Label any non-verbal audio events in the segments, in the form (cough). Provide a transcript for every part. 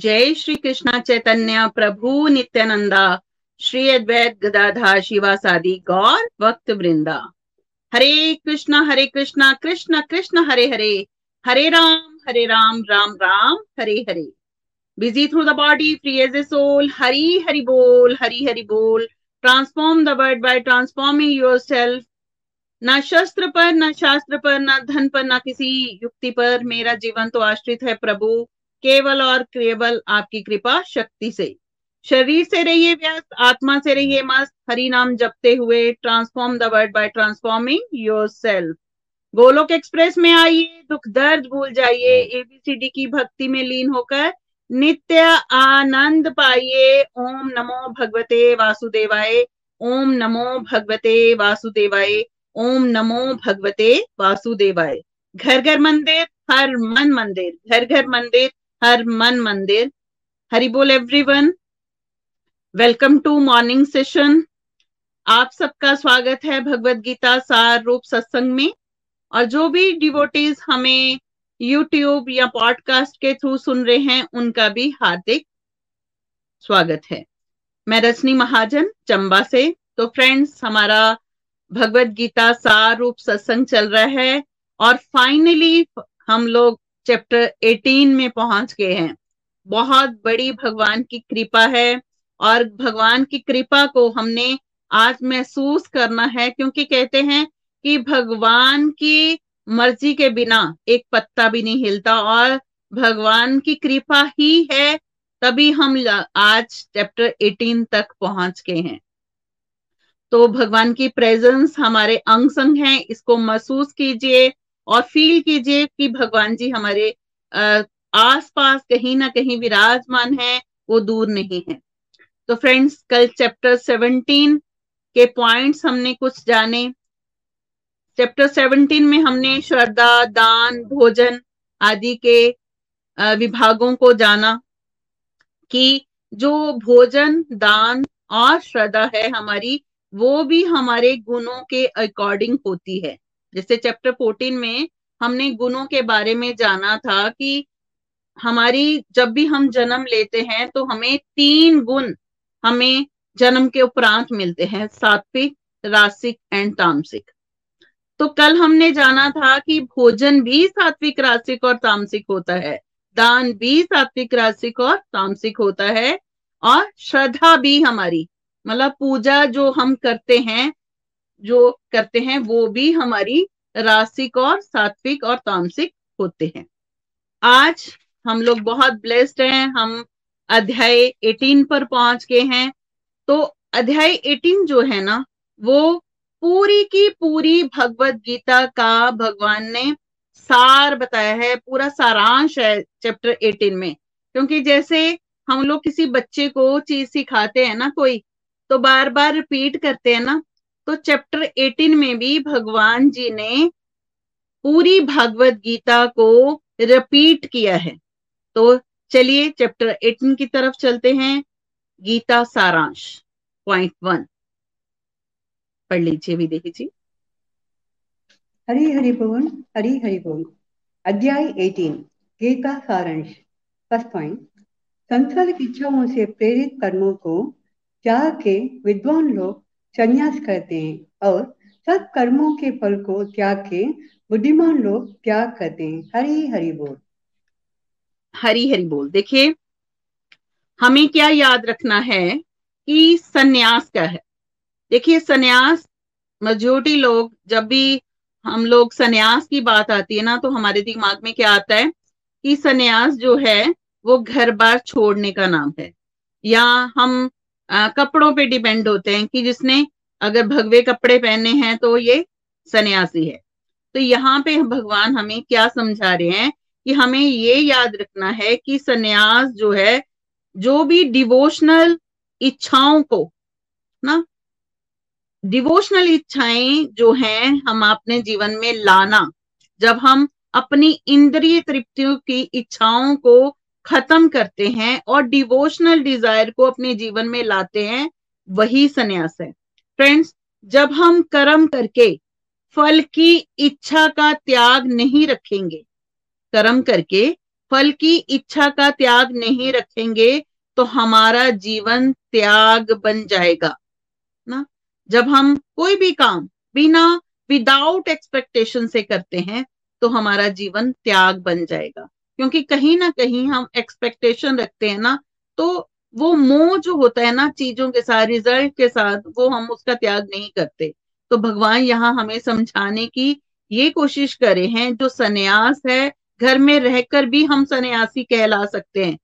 जय श्री कृष्णा चैतन्य प्रभु नित्यानंदा। श्री अद्वैत गदाधा शिवासादि गौर वक्त वृंदा Hare Krishna Hare Krishna, Krishna Krishna, Hare Hare. Hare Ram Hare Ram Ram Ram, Hare Hare. Busy through the body free as a soul Hari Hari बोल, हरी हरि बोल। Transform the world by transforming yourself न शस्त्र पर, न शास्त्र पर, न धन पर, न किसी युक्ति पर। मेरा जीवन तो आश्रित है प्रभु। केवल और केवल आपकी कृपा शक्ति से। शरीर से रहिए व्यस्त, आत्मा से रहिए मस्त हरि नाम जपते हुए transform the world by transforming yourself Golok Express में आइए, दुख दर्द भूल जाइए एबीसीडी की भक्ति में लीन होकर नित्य आनंद पाइए। ओम नमो भगवते वासुदेवाय, ओम नमो भगवते वासुदेवाय, ओम नमो भगवते वासुदेवाय। घर घर मंदिर, हर मन मंदिर, घर घर मंदिर हर मन मंदिर। हरि बोल everyone welcome to morning session आप सबका स्वागत है भगवत गीता सार रूप सत्संग में। और जो भी डिवोटीज हमें यूट्यूब या पॉडकास्ट के थ्रू सुन रहे हैं, उनका भी हार्दिक स्वागत है। मैं रजनी महाजन, चंबा से। तो फ्रेंड्स हमारा भगवत गीता सार रूप सत्संग चल रहा है। और फाइनली हम लोग चैप्टर 18 में पहुँच गए हैं। बहुत बड़ी भगवान की कृपा है और भगवान की कृपा को हमने आज महसूस करना है, क्योंकि कहते हैं कि भगवान की मर्ज़ी के बिना एक पत्ता भी नहीं हिलता और भगवान की कृपा ही है, तभी हम आज चैप्टर 18 तक पहुँच गए हैं। तो भगवान की प्रेजेंस हमारे अंग संग है, इसको महसूस कीजिए। और फील कीजिए कि भगवान जी हमारे आस पास कहीं ना कहीं विराजमान है, वो दूर नहीं है। तो फ्रेंड्स, कल चैप्टर 17 के पॉइंट्स हमने कुछ जाने। चैप्टर 17 में हमने श्रद्धा, दान, भोजन आदि के विभागों को जाना कि जो भोजन, दान और श्रद्धा है हमारी, वो भी हमारे गुणों के अकॉर्डिंग होती है। जैसे चैप्टर फोर्टीन में हमने गुणों के बारे में जाना था कि हमारी जब भी हम जन्म लेते हैं तो हमें तीन गुण हमें जन्म के उपरांत मिलते हैं, सात्विक रासिक एंड तामसिक। तो कल हमने जाना था कि भोजन भी सात्विक रासिक और तामसिक होता है, दान भी सात्विक रासिक और तामसिक होता है और श्रद्धा भी हमारी। मतलब पूजा जो हम करते हैं जो करते हैं, वो भी हमारी रासिक और सात्विक और तामसिक होते हैं। आज हम लोग बहुत ब्लेस्ड हैं, हम अध्याय 18 पर पहुँच गए हैं। तो अध्याय 18 जो है ना, वो पूरी की पूरी भगवत गीता का भगवान ने सार बताया है, पूरा सारांश है चैप्टर 18 में। क्योंकि जैसे हम लोग किसी बच्चे को चीज़ सिखाते हैं ना कोई तो बार बार रिपीट करते हैं ना तो चैप्टर 18 में भी भगवान जी ने पूरी भागवत गीता को रिपीट किया है। तो चलिए चैप्टर 18 की तरफ़ चलते हैं। गीता सारांश पॉइंट वन पढ़ लीजिए भी देखिए हरी हरि बोल, हरी हरि बोल। अध्याय 18 गीता सारांश फ़र्स्ट पॉइंट संसारिक इच्छाओं से प्रेरित कर्मों को त्याग के विद्वान लोग संन्यास करते हैं और सब कर्मों के फल को त्याग के बुद्धिमान लोग त्याग करते हैं। हरी हरी बोल। हरी हरी बोल। देखिए, हमें क्या याद रखना है कि सन्यास क्या है? देखिए, सन्यास मजोरिटी लोग, जब भी हम लोग सन्यास की बात आती है ना तो हमारे दिमाग में क्या आता है कि सन्यास जो है, वो घर बार छोड़ने का नाम है। या हम आ, कपड़ों पे डिपेंड होते हैं कि जिसने अगर भगवे कपड़े पहने हैं तो ये सन्यासी है। तो यहाँ पे भगवान हमें क्या समझा रहे हैं कि हमें ये याद रखना है कि सन्यास जो है जो भी डिवोशनल इच्छाओं को ना? डिवोशनल इच्छाएँ जो हैं हम अपने जीवन में लाना जब हम अपनी इंद्रिय तृप्तियों की इच्छाओं को खत्म करते हैं और डिवोशनल डिज़ायर को अपने जीवन में लाते हैं, वही सन्यास है। फ्रेंड्स जब हम कर्म करके फल की इच्छा का त्याग नहीं रखेंगे, कर्म करके फल की इच्छा का त्याग नहीं रखेंगे तो हमारा जीवन त्याग बन जाएगा, ना? जब हम कोई भी काम बिना विदाउट एक्सपेक्टेशन से करते हैं तो हमारा जीवन त्याग बन जाएगा। क्योंकि कहीं ना कहीं हम एक्सपेक्टेशन रखते हैं ना तो वो मोह जो होता है ना चीज़ों के साथ रिज़ल्ट के साथ, वो हम उसका त्याग नहीं करते। तो भगवान यहाँ हमें समझाने की ये कोशिश करे हैं, जो सन्यास है, घर में रहकर भी हम सन्यासी कहला सकते हैं,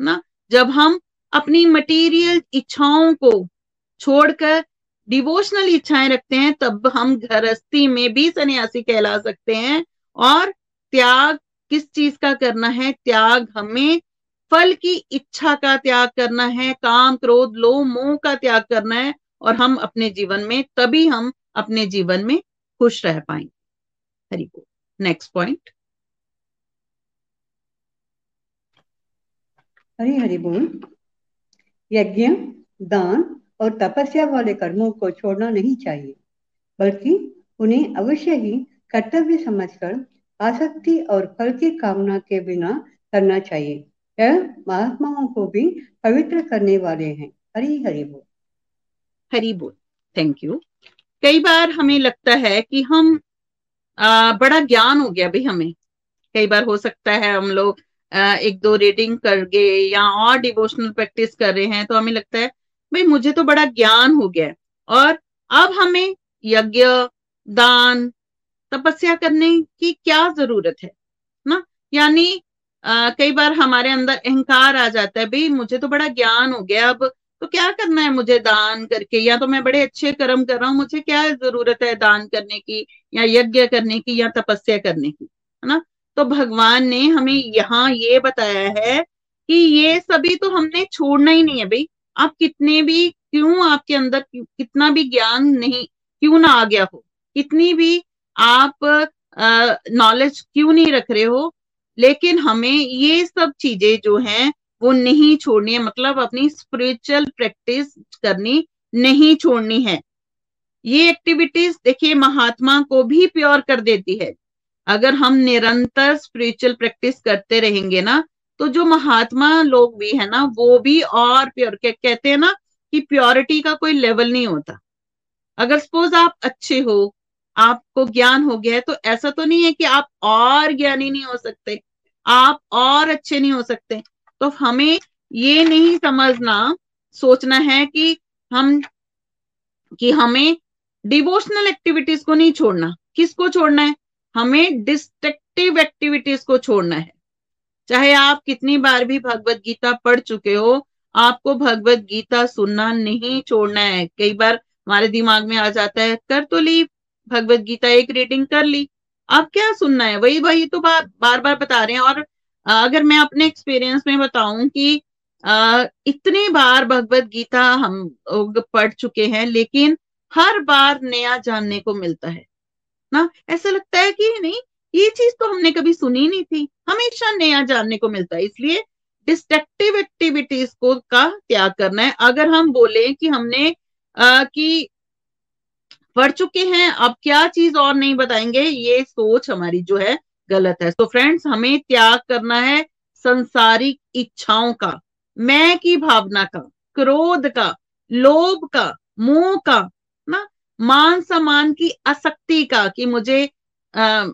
ना? जब हम अपनी मटेरियल इच्छाओं को छोड़कर डिवोशनल इच्छाएँ रखते हैं, तब हम गृहस्थी में भी सन्यासी कहला सकते हैं और त्याग किस चीज़ का करना है? त्याग हमें। फल की इच्छा का त्याग करना है। काम, क्रोध लो मोह का त्याग करना है। और हम अपने जीवन में, तभी हम अपने जीवन में खुश रह पाएँगे। हरि को नेक्स्ट पॉइंट हरी हरी बोल। यज्ञ, दान और तपस्या वाले कर्मों को छोड़ना नहीं चाहिए, बल्कि उन्हें अवश्य ही कर्तव्य समझकर आसक्ति और फल की कामना के बिना करना चाहिए। यह महात्माओं को भी पवित्र करने वाले हैं। हरी हरि बोल। हरी बोल। थैंक यू कई बार हमें लगता है कि हम आ, बड़ा ज्ञान हो गया भाई हमें। कई बार हो सकता है हम लोग एक दो रीडिंग कर गए या और डिवोशनल प्रैक्टिस कर रहे हैं तो हमें लगता है भाई मुझे तो बड़ा ज्ञान हो गया और अब हमें यज्ञ दान तपस्या करने की क्या ज़रूरत है? ना? यानी कई बार हमारे अंदर अहंकार आ जाता है, भाई, मुझे तो बड़ा ज्ञान हो गया, अब तो क्या करना है मुझे दान करके? या तो मैं बड़े अच्छे कर्म कर रहा हूँ, मुझे क्या ज़रूरत है दान करने की, या यज्ञ करने की, या तपस्या करने की? है ना? तो भगवान ने हमें यहाँ ये बताया है कि ये सभी तो हमने छोड़ना ही नहीं है, भाई, आप कितने भी, क्यों आपके अंदर कितना भी ज्ञान नहीं, क्यों ना आ गया हो? कितनी भी आप नॉलेज क्यों नहीं रख रहे हो? लेकिन हमें ये सब चीज़ें जो हैं, वो नहीं छोड़नी है। मतलब अपनी स्पिरिचुअल प्रैक्टिस करनी नहीं छोड़नी है। ये एक्टिविटीज़ देखिए, महात्मा को भी प्योर कर देती है। अगर हम निरंतर स्पिरिचुअल प्रैक्टिस करते रहेंगे ना तो जो महात्मा लोग भी है ना, वो भी और प्योर कहते हैं ना कि प्योरिटी का कोई लेवल नहीं होता। अगर सपोज़ आप अच्छे हो आपको ज्ञान हो गया है तो ऐसा तो नहीं है कि आप और ज्ञानी नहीं हो सकते। आप और अच्छे नहीं हो सकते। तो हमें ये नहीं समझना, सोचना है कि हम, कि हमें डिवोशनल एक्टिविटीज़ को नहीं छोड़ना। किसको छोड़ना है? हमें डिस्ट्रक्टिव एक्टिविटीज़ को छोड़ना है। चाहे आप कितनी बार भी भगवत गीता पढ़ चुके हो, आपको भगवत गीता सुनना नहीं छोड़ना है। कई बार हमारे दिमाग में आ जाता है, कर तो ली भगवत गीता एक रीडिंग कर ली। अब क्या सुनना है? वही वही तो बार बार बार बता रहे हैं। और अगर मैं अपने एक्सपीरियंस में बताऊँ कि इतनी बार भगवत गीता हम पढ़ चुके हैं लेकिन हर बार नया जानने को मिलता है ना? ऐसा लगता है कि नहीं ये चीज़ तो हमने कभी सुनी नहीं थी। हमेशा नया जानने को मिलता है इसलिए डिस्ट्रक्टिव एक्टिविटीज़ को का त्याग करना है। अगर हम बोले कि हमने आ, कि पढ़ चुके हैं अब क्या चीज़ और नहीं बताएँगे ये सोच हमारी जो है गलत है। तो फ्रेंड्स हमें त्याग करना है संसारिक इच्छाओं का मैं की भावना का क्रोध का लोभ का मोह का ना मान सम्मान की आसक्ति का कि मुझे आ,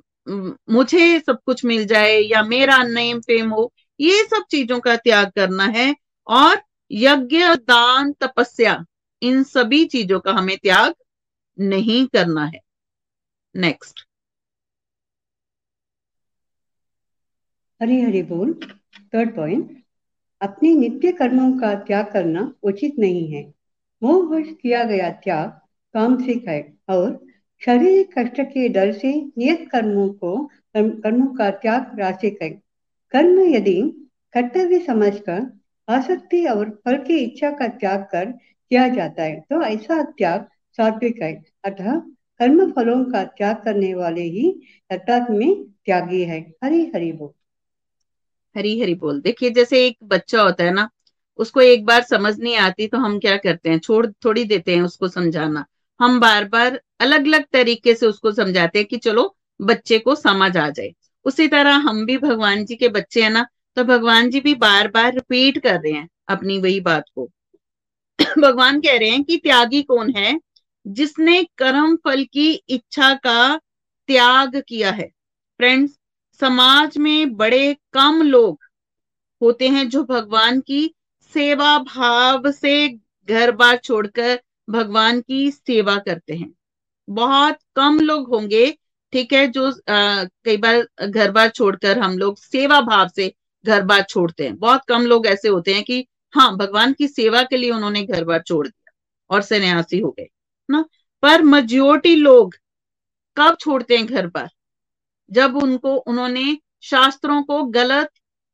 मुझे सब कुछ मिल जाए या मेरा नेम फेम हो ये सब चीज़ों का त्याग करना है और यज्ञ दान तपस्या इन सभी चीज़ों का हमें त्याग नहीं करना है। नेक्स्ट हरी हरी बोल। थर्ड पॉइंट अपने नित्य कर्मों का त्याग करना उचित नहीं है। मोहवश किया गया त्याग काम है और शारीरिक कष्ट के डर से नियत कर्मों को कर्मों का त्याग राशिक है। कर्म यदि कर्तव्य समझकर, आसक्ति और फल की इच्छा का त्याग कर किया जाता है तो ऐसा त्याग सात्विक है। अतः कर्म फलों का त्याग करने वाले ही अर्थात में त्यागी है। हरी हरि बोल। हरी हरी बोल। देखिए, जैसे एक बच्चा होता है ना, उसको एक बार समझ नहीं आती तो हम क्या करते हैं? छोड़, थोड़ी देते हैं उसको समझाना। हम बार बार अलग अलग तरीके से उसको समझाते हैं कि चलो, बच्चे को समझ आ जाए। उसी तरह हम भी भगवान जी के बच्चे हैं ना तो भगवान जी भी बार बार रिपीट कर रहे हैं अपनी वही बात को। (coughs) भगवान कह रहे हैं कि त्यागी कौन है? जिसने कर्म फल की इच्छा का त्याग किया है। फ्रेंड्स समाज में बड़े कम लोग होते हैं जो भगवान की सेवा भाव से घर बार छोड़कर भगवान की सेवा करते हैं। बहुत कम लोग होंगे, ठीक है, जो कई बार घर बार छोड़कर हम लोग सेवा भाव से घर बार छोड़ते हैं। बहुत कम लोग ऐसे होते हैं कि हाँ भगवान की सेवा के लिए उन्होंने घर बार छोड़ दिया और सन्यासी हो गए। ना? पर मेजोरिटी लोग कब छोड़ते हैं घर पर? जब उनको, उन्होंने शास्त्रों को गलत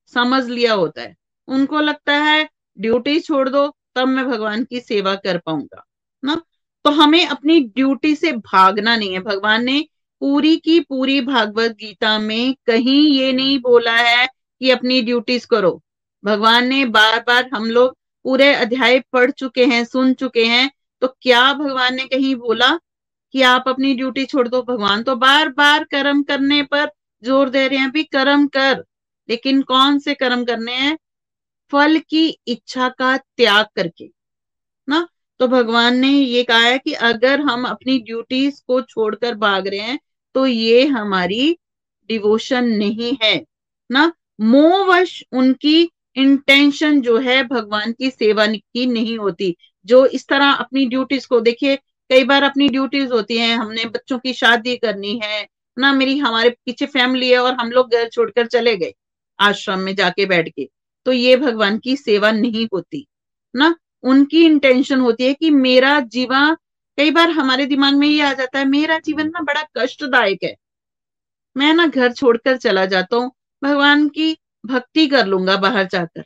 समझ लिया होता है। उनको लगता है ड्यूटी छोड़ दो, तब मैं भगवान की सेवा कर पाऊँगा। ना? तो हमें अपनी ड्यूटी से भागना नहीं है। भगवान ने पूरी की पूरी भागवत गीता में कहीं ये नहीं बोला है कि अपनी ड्यूटीज़ करो। भगवान ने बार बार हम लोग पूरे अध्याय पढ़ चुके हैं, सुन चुके हैं तो क्या भगवान ने कहीं बोला कि आप अपनी ड्यूटी छोड़ दो? भगवान तो बार बार कर्म करने पर ज़ोर दे रहे हैं, भी कर्म कर। लेकिन कौन से कर्म करने हैं? फल की इच्छा का त्याग करके, ना? तो भगवान ने ये कहा है कि अगर हम अपनी ड्यूटीज़ को छोड़कर भाग रहे हैं तो ये हमारी डिवोशन नहीं है, ना? मोहवश उनकी इंटेंशन जो है, भगवान की सेवा की नहीं होती। जो इस तरह अपनी ड्यूटीज़ को, देखिए, कई बार अपनी ड्यूटीज़ होती हैं, हमने बच्चों की शादी करनी है, ना, मेरी, हमारे पीछे फैमिली है और हम लोग घर छोड़कर चले गए, आश्रम में जाके बैठ के तो ये भगवान की सेवा नहीं होती, ना, उनकी इंटेंशन होती है कि मेरा जीवन, कई बार हमारे दिमाग में ये आ जाता है, मेरा जीवन ना बड़ा कष्टदायक है, मैं ना घर छोड़कर चला जाता हूँ, भगवान की भक्ति कर लूँगा बाहर जाकर,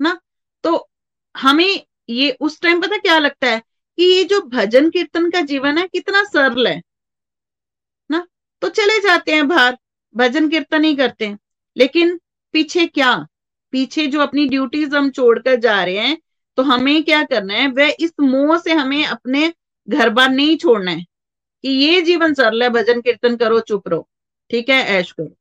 ना तो हमें ये उस टाइम पता क्या लगता है? कि ये जो भजन कीर्तन का जीवन है, कितना सरल है, ना? तो चले जाते हैं बाहर, भजन कीर्तन ही करते हैं। लेकिन पीछे क्या? पीछे जो अपनी ड्यूटीज़ हम छोड़कर जा रहे हैं तो हमें क्या करना है? वह इस मोह से हमें अपने घर बार नहीं छोड़ना है कि ये जीवन सरल है, भजन कीर्तन करो, चुप रहो। ठीक है, ऐश करो।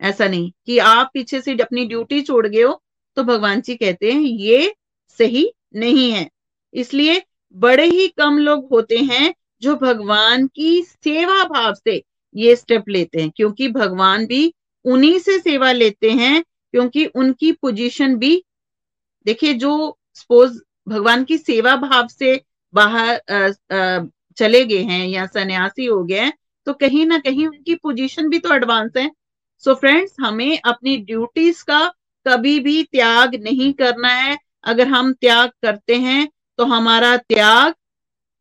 ऐसा नहीं कि आप पीछे से अपनी ड्यूटी छोड़ गए हो तो भगवान जी कहते हैं, ये सही नहीं है। इसलिए बड़े ही कम लोग होते हैं जो भगवान की सेवा भाव से ये स्टेप लेते हैं, क्योंकि भगवान भी उन्हीं से सेवा लेते हैं, क्योंकि उनकी पोजीशन भी, देखिए जो सपोज़ भगवान की सेवा भाव से बाहर चले गए हैं या सन्यासी हो गए हैं तो कहीं ना कहीं उनकी पोजीशन भी तो एडवांस है। सो so फ्रेंड्स हमें अपनी ड्यूटीज़ का कभी भी त्याग नहीं करना है अगर हम त्याग करते हैं तो हमारा त्याग,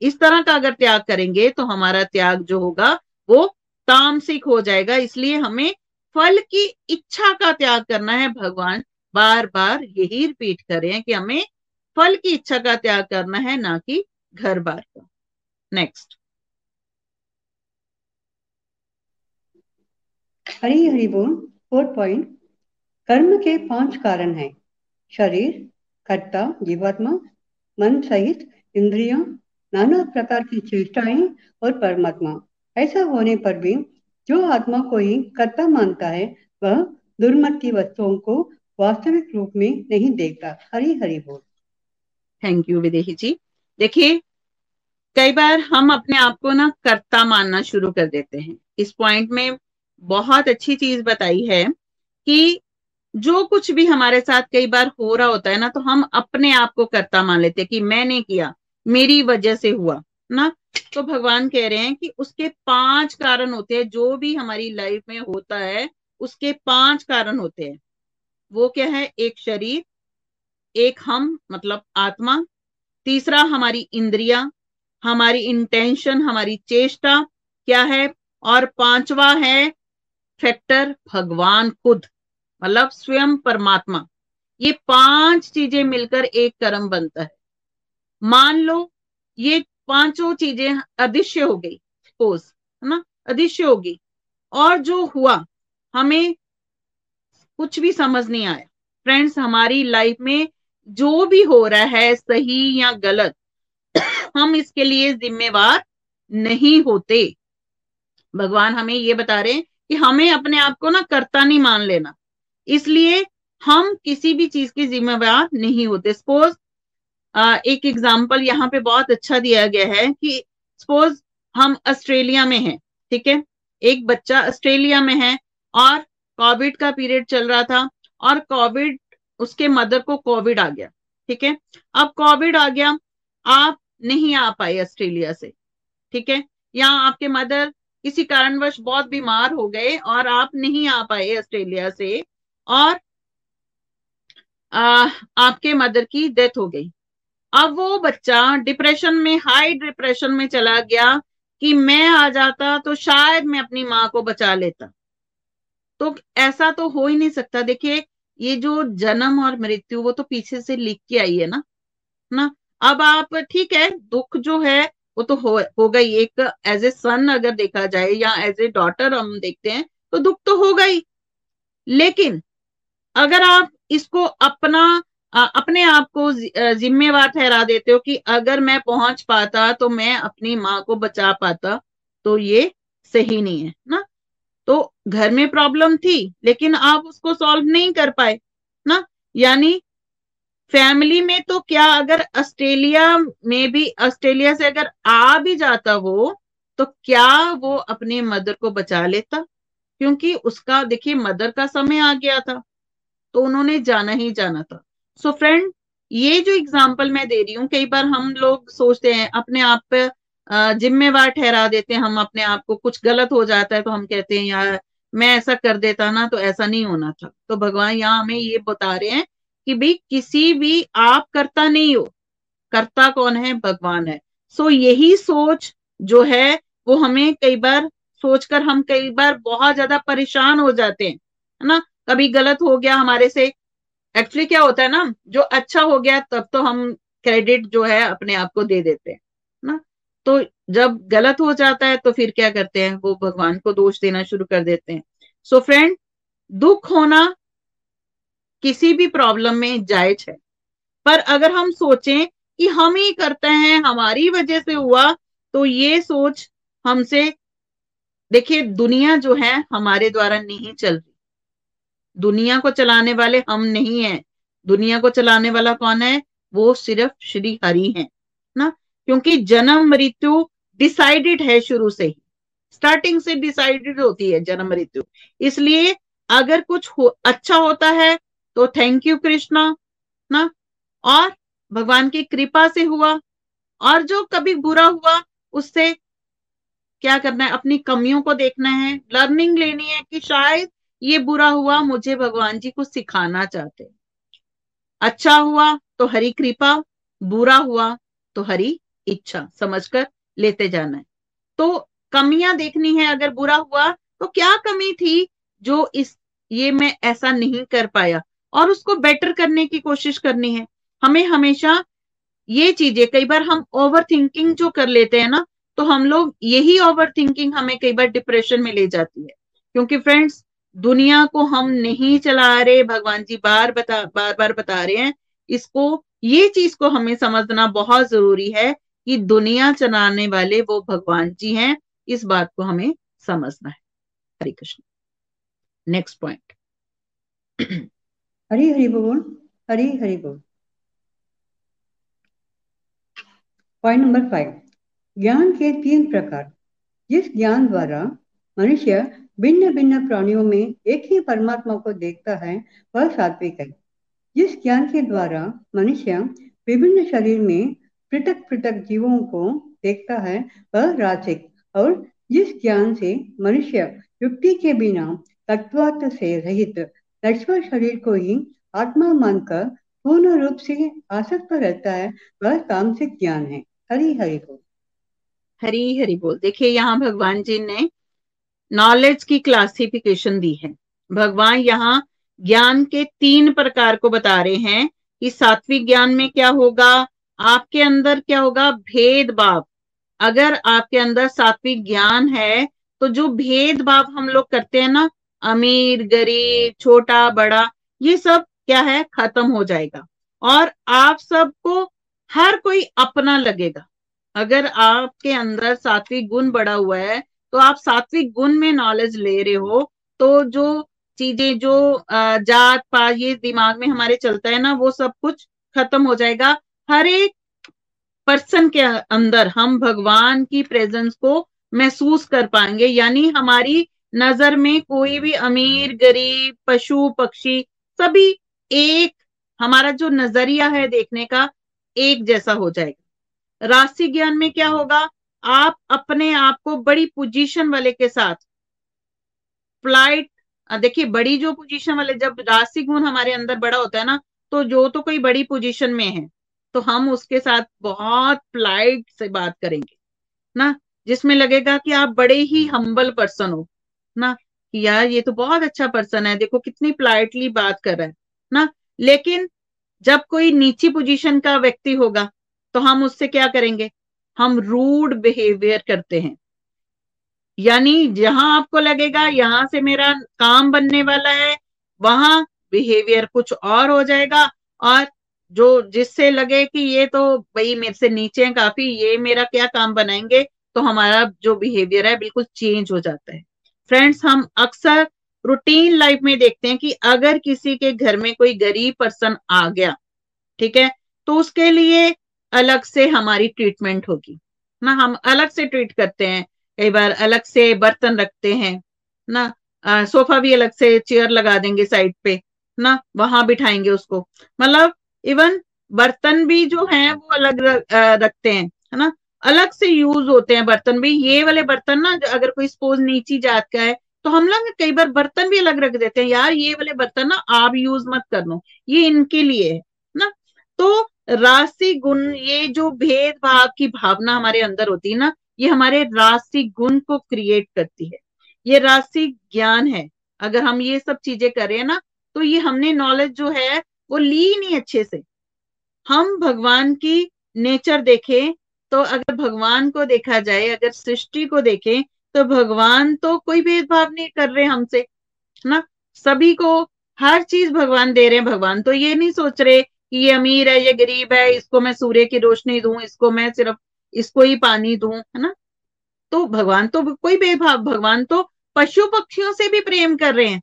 इस तरह का अगर त्याग करेंगे तो हमारा त्याग जो होगा, वो तामसिक हो जाएगा। इसलिए हमें फल की इच्छा का त्याग करना है। भगवान बार बार यही रिपीट करें कि हमें फल की इच्छा का त्याग करना है, ना कि घर बार का। नेक्स्ट हरी हरी बोल फोर्थ पॉइंट कर्म के पाँच कारण हैं। शरीर कर्ता, जीवात्मा, मन सहित इंद्रिया, नाना प्रकार की चेष्टाएँ और परमात्मा। ऐसा होने पर भी जो आत्मा को ही कर्ता मानता है, वह दुर्मति वस्तुओं को वास्तविक रूप में नहीं देखता। हरी हरि बोल। Thank you Videhi ji. देखिए, कई बार हम अपने आप को ना कर्ता मानना शुरू कर देते हैं। इस पॉइंट में बहुत अच्छी चीज़ बताई है कि जो कुछ भी हमारे साथ कई बार हो रहा होता है ना तो हम अपने आप को करता मान लेते हैं कि मैंने किया, मेरी वजह से हुआ, ना? तो भगवान कह रहे हैं कि उसके पाँच कारण होते हैं, जो भी हमारी लाइफ में होता है, उसके पाँच कारण होते हैं। वो क्या है? एक शरीर, एक हम मतलब आत्मा, तीसरा हमारी इंद्रिया, हमारी इंटेंशन हमारी चेष्टा, क्या है? और पांचवा है फैक्टर भगवान खुद। मतलब स्वयं परमात्मा। ये पाँच चीज़ें मिलकर एक कर्म बनता है। मान लो, ये पाँचों चीज़ें अदृश्य हो गई सपोज़ है ना? अदृश्य होगी और जो हुआ, हमें कुछ भी समझ नहीं आया। फ्रेंड्स हमारी लाइफ में जो भी हो रहा है, सही या गलत, (coughs) हम इसके लिए जिम्मेवार नहीं होते। भगवान हमें ये बता रहे हैं कि हमें अपने आप को ना कर्ता नहीं मान लेना। इसलिए हम किसी भी चीज़ की जिम्मेवार नहीं होते। सपोज़ एक एग्ज़ाम्पल यहाँ पे बहुत अच्छा दिया गया है कि सपोज़ हम ऑस्ट्रेलिया में हैं, ठीक है? एक बच्चा ऑस्ट्रेलिया में है और कोविड का पीरियड चल रहा था और कोविड उसके मदर को कोविड आ गया, ठीक है? अब कोविड आ गया, आप नहीं आ पाए ऑस्ट्रेलिया से, ठीक है? या आपके मदर किसी कारणवश बहुत बीमार हो गए और आप नहीं आ पाए ऑस्ट्रेलिया से और आ, आपके मदर की डेथ हो गई। अब वो बच्चा डिप्रेशन में हाई डिप्रेशन में चला गया कि मैं आ जाता तो शायद मैं अपनी माँ को बचा लेता। तो ऐसा तो हो ही नहीं सकता। देखिए ये जो जन्म और मृत्यु वो तो पीछे से लिख के आई है ना ना? अब आप ठीक है दुख जो है वो तो हो, हो गई। एक एज ए सन अगर देखा जाए या एज ए डॉटर हम देखते हैं तो दुख तो होगा ही लेकिन अगर आप इसको अपना अपने आप को जिम्मेवार ठहरा देते हो कि अगर मैं पहुँच पाता तो मैं अपनी माँ को बचा पाता तो ये सही नहीं है, ना? तो घर में प्रॉब्लम थी, लेकिन आप उसको सॉल्व नहीं कर पाए, ना? यानी फैमिली में तो क्या अगर ऑस्ट्रेलिया में भी, ऑस्ट्रेलिया से अगर आ भी जाता वो तो क्या वो अपने मदर को बचा लेता? क्योंकि उसका, देखिए, मदर का समय आ गया था। तो उन्होंने जाना ही जाना था। सो so फ्रेंड ये जो एग्ज़ाम्पल मैं दे रही हूँ, कई बार हम लोग सोचते हैं, अपने आप पे जिम्मेवार ठहरा देते हैं, हम अपने आप को कुछ गलत हो जाता है तो हम कहते हैं, यार, मैं ऐसा कर देता ना तो ऐसा नहीं होना था। तो भगवान यहाँ हमें ये बता रहे हैं कि भाई, किसी भी आप करता नहीं हो। करता कौन है? भगवान है। सो यही सोच जो है, वो हमें कई बार, सोचकर हम कई बार बहुत ज़्यादा परेशान हो जाते हैं, है ना? कभी गलत हो गया हमारे से एक्चुअली क्या होता है ना, जो अच्छा हो गया तब तो हम क्रेडिट जो है अपने आप को दे देते हैं, ना? तो जब गलत हो जाता है तो फिर क्या करते हैं, वो भगवान को दोष देना शुरू कर देते हैं। सो so फ्रेंड दुख होना किसी भी प्रॉब्लम में जायज़ है। पर अगर हम सोचें कि हम ही करते हैं, हमारी वजह से हुआ तो ये सोच हमसे, देखिए दुनिया जो है हमारे द्वारा नहीं चल रही। दुनिया को चलाने वाले हम नहीं हैं। दुनिया को चलाने वाला कौन है? वो सिर्फ़ श्री हरि है ना? क्योंकि जन्म मृत्यु डिसाइडेड है शुरू से ही। स्टार्टिंग से डिसाइडेड होती है जन्म मृत्यु। इसलिए अगर कुछ हो, अच्छा होता है तो थैंक यू कृष्णा ना? और भगवान की कृपा से हुआ। और जो कभी बुरा हुआ उससे क्या करना है? अपनी कमियों को देखना है। लर्निंग लेनी है कि शायद ये बुरा हुआ, मुझे भगवान जी को सिखाना चाहते। अच्छा हुआ तो हरी कृपा, बुरा हुआ तो हरी इच्छा, समझकर लेते जाना है। तो कमियाँ देखनी है, अगर बुरा हुआ तो क्या कमी थी जो इस, ये मैं ऐसा नहीं कर पाया? और उसको बेटर करने की कोशिश करनी है। हमें हमेशा ये चीज़ें, कई बार हम ओवर थिंकिंग जो कर लेते हैं ना तो हम लोग यही ओवर थिंकिंग हमें कई बार डिप्रेशन में ले जाती है। क्योंकि फ्रेंड्स दुनिया को हम नहीं चला रहे, भगवान जी बार बता, बार बार बता रहे हैं, इसको, ये चीज़ को हमें समझना बहुत ज़रूरी है कि दुनिया चलाने वाले वो भगवान जी हैं, इस बात को हमें समझना है। हरे कृष्ण। नेक्स्ट पॉइंट हरी, हरि बोल, हरी, हरि बोल। पॉइंट नंबर फाइव ज्ञान के तीन प्रकार। जिस ज्ञान द्वारा मनुष्य भिन्न भिन्न प्राणियों में एक ही परमात्मा को देखता है, वह सात्विक है। जिस ज्ञान के द्वारा मनुष्य विभिन्न शरीर में पृथक पृथक जीवों को देखता है, वह रासिक और जिस ज्ञान से मनुष्य युक्ति के बिना तत्वार्थ से रहित लक्ष्मण शरीर को ही आत्मा मानकर पूर्ण रूप से आसक्त रहता है, वह तामसिक ज्ञान है। हरी हरि बोल। हरी हरि बोल। देखिए, यहाँ भगवान जी ने नॉलेज की क्लासिफिकेशन दी है। भगवान यहाँ ज्ञान के तीन प्रकार को बता रहे हैं कि सात्विक ज्ञान में क्या होगा, आपके अंदर क्या होगा, भेदभाव। अगर आपके अंदर सात्विक ज्ञान है तो जो भेदभाव हम लोग करते हैं ना, अमीर, गरीब, छोटा, बड़ा, ये सब क्या है, खत्म हो जाएगा। और आप सबको हर कोई अपना लगेगा। अगर आपके अंदर सात्विक गुण बढ़ा हुआ है तो आप सात्विक गुण में नॉलेज ले रहे हो तो जो चीज़ें, जो जात पात, ये दिमाग में हमारे चलता है ना, वो सब कुछ खत्म हो जाएगा। हर एक पर्सन के अंदर हम भगवान की प्रेजेंस को महसूस कर पाएँगे। यानी हमारी नज़र में कोई भी अमीर, गरीब, पशु, पक्षी, सभी एक, हमारा जो नज़रिया है देखने का, एक जैसा हो जाएगा। राशि ज्ञान में क्या होगा? आप अपने आप को बड़ी पोजीशन वाले के साथ फ़्लाइट देखिए बड़ी जो पोजीशन वाले जब राशि गुण हमारे अंदर बड़ा होता है ना तो जो तो कोई बड़ी पोजीशन में है तो हम उसके साथ बहुत फ़्लाइट से बात करेंगे ना? जिसमें लगेगा कि आप बड़े ही हम्बल पर्सन हो ना? कि यार ये तो बहुत अच्छा पर्सन है देखो कितनी प्लाइटली बात कर रहा है ना? लेकिन जब कोई नीची पोजीशन का व्यक्ति होगा तो हम उससे क्या करेंगे? हम रूड बिहेवियर करते हैं। यानी जहाँ आपको लगेगा यहाँ से मेरा काम बनने वाला है, वहाँ बिहेवियर कुछ और हो जाएगा और जो जिससे लगे कि ये तो भाई मेरे से नीचे है काफ़ी, ये मेरा क्या काम बनाएँगे तो हमारा जो बिहेवियर है बिल्कुल चेंज हो जाता है। फ्रेंड्स हम अक्सर रूटीन लाइफ में देखते हैं कि अगर किसी के घर में कोई गरीब पर्सन आ गया, ठीक है तो उसके लिए अलग से हमारी ट्रीटमेंट होगी। ना हम अलग से ट्रीट करते हैं कई बार अलग से बर्तन रखते हैं ना आ, सोफा भी अलग से चेयर लगा देंगे साइड पे ना वहाँ बिठाएँगे उसको। मतलब इवन बर्तन भी जो है वो अलग रखते हैं है ना? अलग से यूज़ होते हैं बर्तन भी। ये वाले बर्तन ना अगर कोई सपोज़ नीची जात का है तो हम लोग कई बार बर्तन भी अलग रख देते हैं। यार ये वाले बर्तन ना आप यूज़ मत कर लो ये इनके लिए है ना? तो राशि गुण, ये जो भेदभाव की भावना हमारे अंदर होती है ना, ये हमारे राशि गुण को क्रिएट करती है। ये राशि ज्ञान है। अगर हम ये सब चीज़ें करें ना तो ये हमने नॉलेज जो है, वो ली नहीं अच्छे से। हम भगवान की नेचर देखें तो अगर भगवान को देखा जाए, अगर सृष्टि को देखें तो भगवान तो कोई भेदभाव नहीं कर रहे हमसे ना? सभी को हर चीज़ भगवान दे रहे हैं, भगवान तो ये नहीं सोच रहे कि ये अमीर है, ये गरीब है, इसको मैं सूर्य की रोशनी दूँ, इसको मैं सिर्फ़, इसको ही पानी दूँ, है ना? तो भगवान तो कोई भेदभाव भगवान तो पशु पक्षियों से भी प्रेम कर रहे हैं।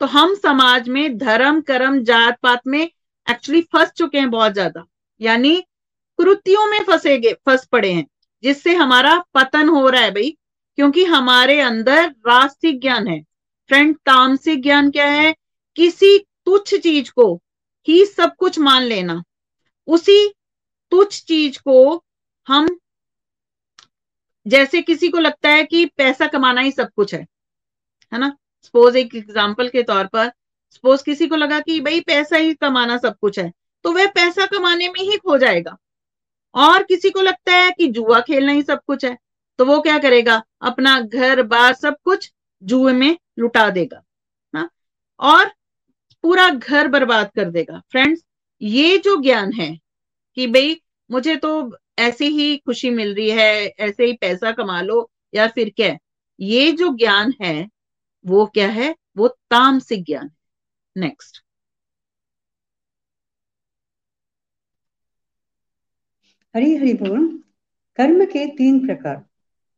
तो हम समाज में धर्म, कर्म, जात पात में एक्चुअली फंस चुके हैं बहुत ज़्यादा। यानी कृतियों में फंसे गए, फंस पड़े हैं, जिससे हमारा पतन हो रहा है भाई, क्योंकि हमारे अंदर रास्तिक ज्ञान है। फ्रेंड तामसिक ज्ञान क्या है? किसी तुच्छ चीज़ को ही सब कुछ मान लेना। उसी तुच्छ चीज़ को हम, जैसे किसी को लगता है कि पैसा कमाना ही सब कुछ है है ना? सपोज़ एक एग्ज़ाम्पल के तौर पर सपोज़ किसी को लगा कि भाई पैसा ही कमाना सब कुछ है तो वह पैसा कमाने में ही खो जाएगा। और किसी को लगता है कि जुआ खेलना ही सब कुछ है तो वो क्या करेगा? अपना घर, बार सब कुछ जुए में लुटा देगा ना? और पूरा घर बर्बाद कर देगा। फ्रेंड्स ये जो ज्ञान है कि भाई मुझे तो ऐसे ही खुशी मिल रही है, ऐसे ही पैसा कमा लो, या फिर क्या ये जो ज्ञान है, वो क्या है? वो तामसिक ज्ञान है। नेक्स्ट हरि हरि बोल कर्म के तीन प्रकार।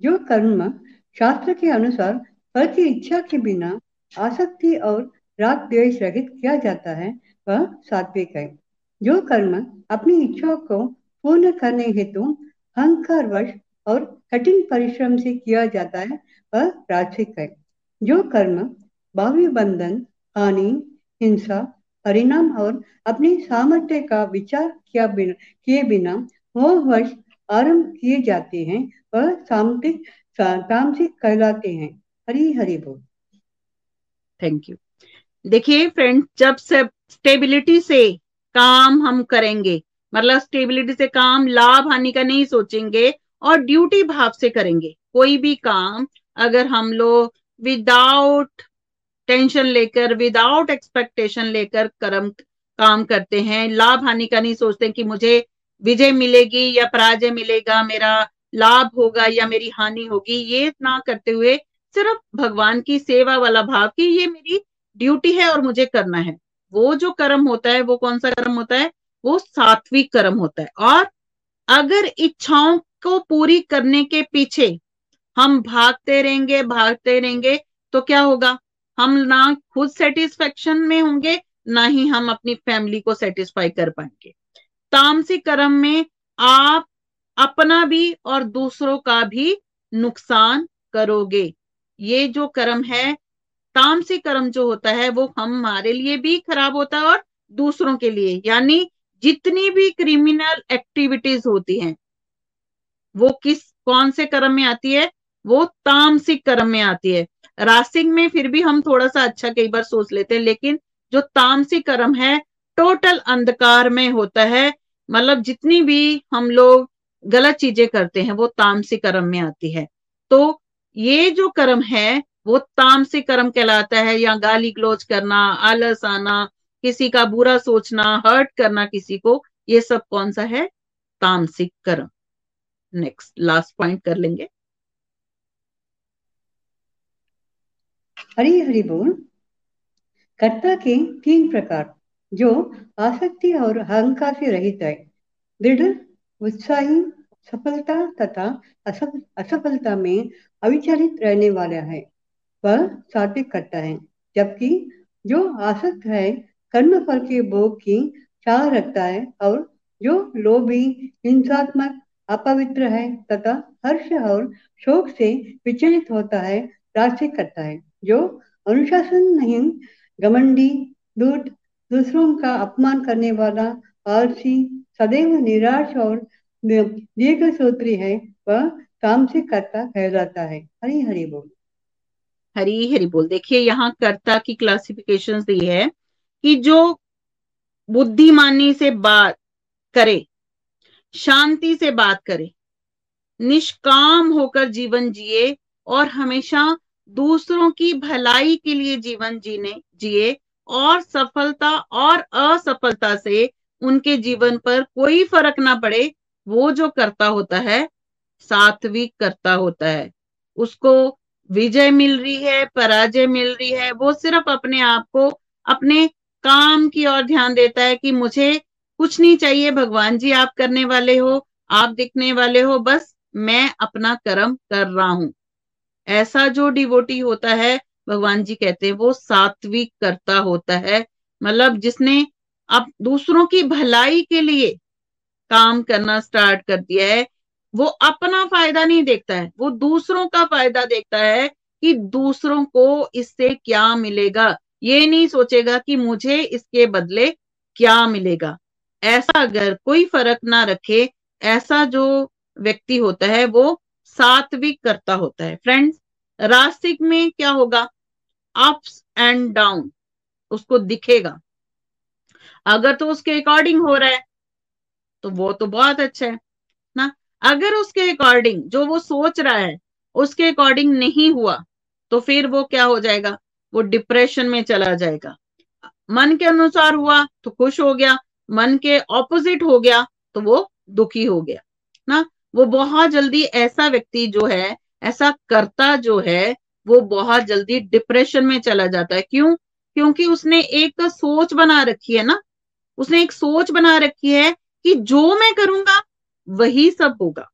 जो कर्म शास्त्र के अनुसार फल की इच्छा के बिना आसक्ति और राग द्वेष रहित किया जाता है, वह सात्विक है। जो कर्म अपनी इच्छाओं को पूर्ण करने हेतु अहंकार वश और कठिन परिश्रम से किया जाता है, वह राजसिक है। जो कर्म बाह्य बंधन, हानि, हिंसा, परिणाम और अपनी सामर्थ्य का विचार किया बिना, किए बिना मोहवश आरंभ किए जाते हैं, वह सामतिक तामसिक कहलाते हैं। हरी हरि बोल। थैंक यू देखिए फ्रेंड जब स्टेबिलिटी से काम हम करेंगे मतलब स्टेबिलिटी से काम, लाभ, हानि का नहीं सोचेंगे और ड्यूटी भाव से करेंगे। कोई भी काम अगर हम लोग विदाउट टेंशन लेकर विदाउट एक्सपेक्टेशन लेकर कर्म, काम करते हैं, लाभ, हानि का नहीं सोचते कि मुझे विजय मिलेगी या पराजय मिलेगा, मेरा लाभ होगा या मेरी हानि होगी, ये ना करते हुए सिर्फ़ भगवान की सेवा वाला भाव कि ये मेरी ड्यूटी है और मुझे करना है। वो जो कर्म होता है, वो कौन सा कर्म होता है? वो सात्विक कर्म होता है। और अगर इच्छाओं को पूरी करने के पीछे हम भागते रहेंगे भागते रहेंगे तो क्या होगा? हम ना खुद सेटिस्फेक्शन में होंगे, ना ही हम अपनी फैमिली को सेटिस्फाई कर पाएँगे। तामसिक कर्म में आप अपना भी और दूसरों का भी नुकसान करोगे। ये जो कर्म है तामसिक कर्म जो होता है, वो हमारे लिए भी खराब होता है और दूसरों के लिए। यानी जितनी भी क्रिमिनल एक्टिविटीज़ होती हैं, वो किस, कौन से कर्म में आती है? वो तामसिक कर्म में आती है। रासिक में फिर भी हम थोड़ा सा अच्छा कई बार सोच लेते हैं, लेकिन जो तामसिक कर्म है टोटल अंधकार में होता है। मतलब जितनी भी हम लोग गलत चीज़ें करते हैं, वो तामसिक कर्म में आती है। तो ये जो कर्म है वो तामसिक कर्म कहलाता है या गाली ग्लोच करना, आलस आना, किसी का बुरा सोचना, हर्ट करना किसी को, ये सब कौन सा है? तामसिक कर्म। नेक्स्ट लास्ट पॉइंट कर लेंगे। हरी हरि बोल। कर्ता के तीन प्रकार, जो आसक्ति और अहंकार से रहित है। दृढ़, उत्साही, सफलता तथा असफलता में अविचलित रहने वाला है। वह सात्विक करता है, जबकि जो आसक्त है कर्म फल के भोग की चाह रखता है और जो लोभी, हिंसात्मक, अपवित्र है तथा हर्ष और शोक से विचलित होता है राष्ट्रिक करता है। जो अनुशासन नहीं गमंडी दूत, दूसरों का अपमान करने वाला, आलसी, सदैव निराश और दीर्घ सूत्री है, वह काम से कर्ता कहलाता है। हरी हरी बोल। हरी हरी बोल। देखिए, यहाँ कर्ता की क्लासिफिकेशन दी है कि जो बुद्धिमानी से बात करे, शांति से बात करे, निष्काम होकर जीवन जिए और हमेशा दूसरों की भलाई के लिए जीवन जीने, जिए और सफलता और असफलता से उनके जीवन पर कोई फ़र्क ना पड़े, वो जो करता होता है, सात्विक करता होता है। उसको विजय मिल रही है, पराजय मिल रही है, वो सिर्फ़ अपने आप को, अपने काम की ओर ध्यान देता है कि मुझे कुछ नहीं चाहिए, भगवान जी आप करने वाले हो, आप दिखने वाले हो, बस मैं अपना कर्म कर रहा हूँ। ऐसा जो डिवोटी होता है, भगवान जी कहते हैं, वो सात्विक करता होता है। मतलब जिसने अब दूसरों की भलाई के लिए काम करना स्टार्ट कर दिया है वो अपना फ़ायदा नहीं देखता है, वो दूसरों का फ़ायदा देखता है कि दूसरों को इससे क्या मिलेगा। ये नहीं सोचेगा कि मुझे इसके बदले क्या मिलेगा। ऐसा अगर कोई फ़र्क ना रखे, ऐसा जो व्यक्ति होता है, वो सात्विक करता होता है। फ्रेंड्स रास्तिक में क्या होगा? अप्स एंड डाउन उसको दिखेगा। अगर तो उसके अकॉर्डिंग हो रहा है तो वो तो बहुत अच्छा है। अगर उसके अकॉर्डिंग जो वो सोच रहा है, उसके अकॉर्डिंग नहीं हुआ तो फिर वो क्या हो जाएगा? वो डिप्रेशन में चला जाएगा। मन के अनुसार हुआ तो खुश हो गया, मन के ऑपोजिट हो गया तो वो दुखी हो गया, ना? वो बहुत जल्दी ऐसा व्यक्ति जो है, ऐसा करता जो है, वो बहुत जल्दी डिप्रेशन में चला जाता है। क्यों? क्योंकि उसने एक सोच बना रखी है ना? उसने एक सोच बना रखी है कि जो मैं करूँगा वही सब होगा,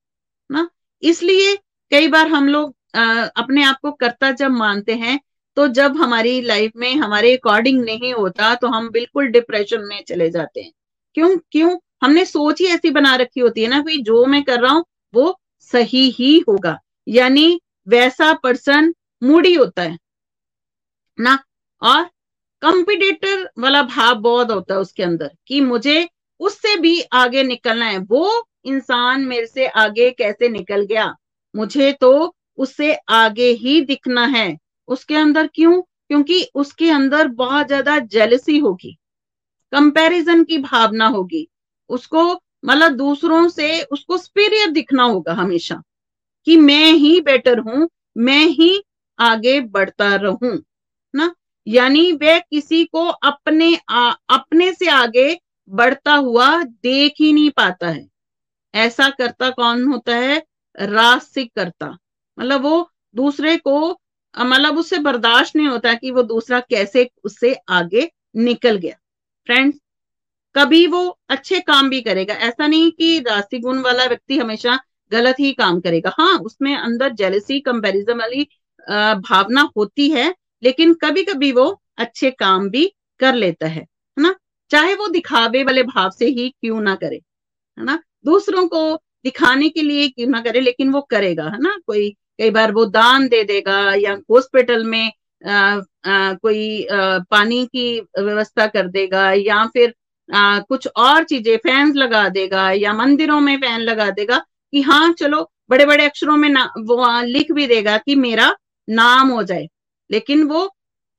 ना? इसलिए कई बार हम लोग अपने आप को करता जब मानते हैं तो जब हमारी लाइफ में हमारे अकॉर्डिंग नहीं होता तो हम बिल्कुल डिप्रेशन में चले जाते हैं। क्यों? क्यों? हमने सोच ही ऐसी बना रखी होती है ना भाई जो मैं कर रहा हूँ, वो सही ही होगा। यानी वैसा पर्सन मूडी होता है, ना? और कंपिटेटर वाला भाव बहुत होता है उसके अंदर कि मुझे उससे भी आगे निकलना है। वो इंसान मेरे से आगे कैसे निकल गया? मुझे तो उससे आगे ही दिखना है। उसके अंदर क्यों? क्योंकि उसके अंदर बहुत ज़्यादा जेलसी होगी। कंपैरिजन की भावना होगी। उसको मतलब दूसरों से उसको सुपीरियर दिखना होगा हमेशा। कि मैं ही बेटर हूँ मैं ही आगे बढ़ता रहूँ ना? यानी वह किसी को अपने आ, अपने से आगे बढ़ता हुआ देख ही नहीं पाता है। ऐसा करता कौन होता है? रासिक करता मतलब वो दूसरे को मतलब उससे बर्दाश्त नहीं होता कि वो दूसरा कैसे उससे आगे निकल गया। फ्रेंड्स कभी वो अच्छे काम भी करेगा। ऐसा नहीं कि राशि गुण वाला व्यक्ति हमेशा गलत ही काम करेगा। हाँ उसमें अंदर जेलसी कंपैरिजन वाली भावना होती है, लेकिन कभी कभी वो अच्छे काम भी कर लेता है है ना? चाहे वो दिखावे वाले भाव से ही क्यों ना करे, है ना? दूसरों को दिखाने के लिए क्यों ना करे लेकिन वो करेगा है ना? कोई कई बार वो दान दे देगा या हॉस्पिटल में आ, आ, कोई आ, पानी की व्यवस्था कर देगा या फिर आ, कुछ और चीज़ें फैंस लगा देगा या मंदिरों में फ़ैन लगा देगा कि हाँ चलो बड़े बड़े अक्षरों में ना वो लिख भी देगा कि मेरा नाम हो जाए। लेकिन वो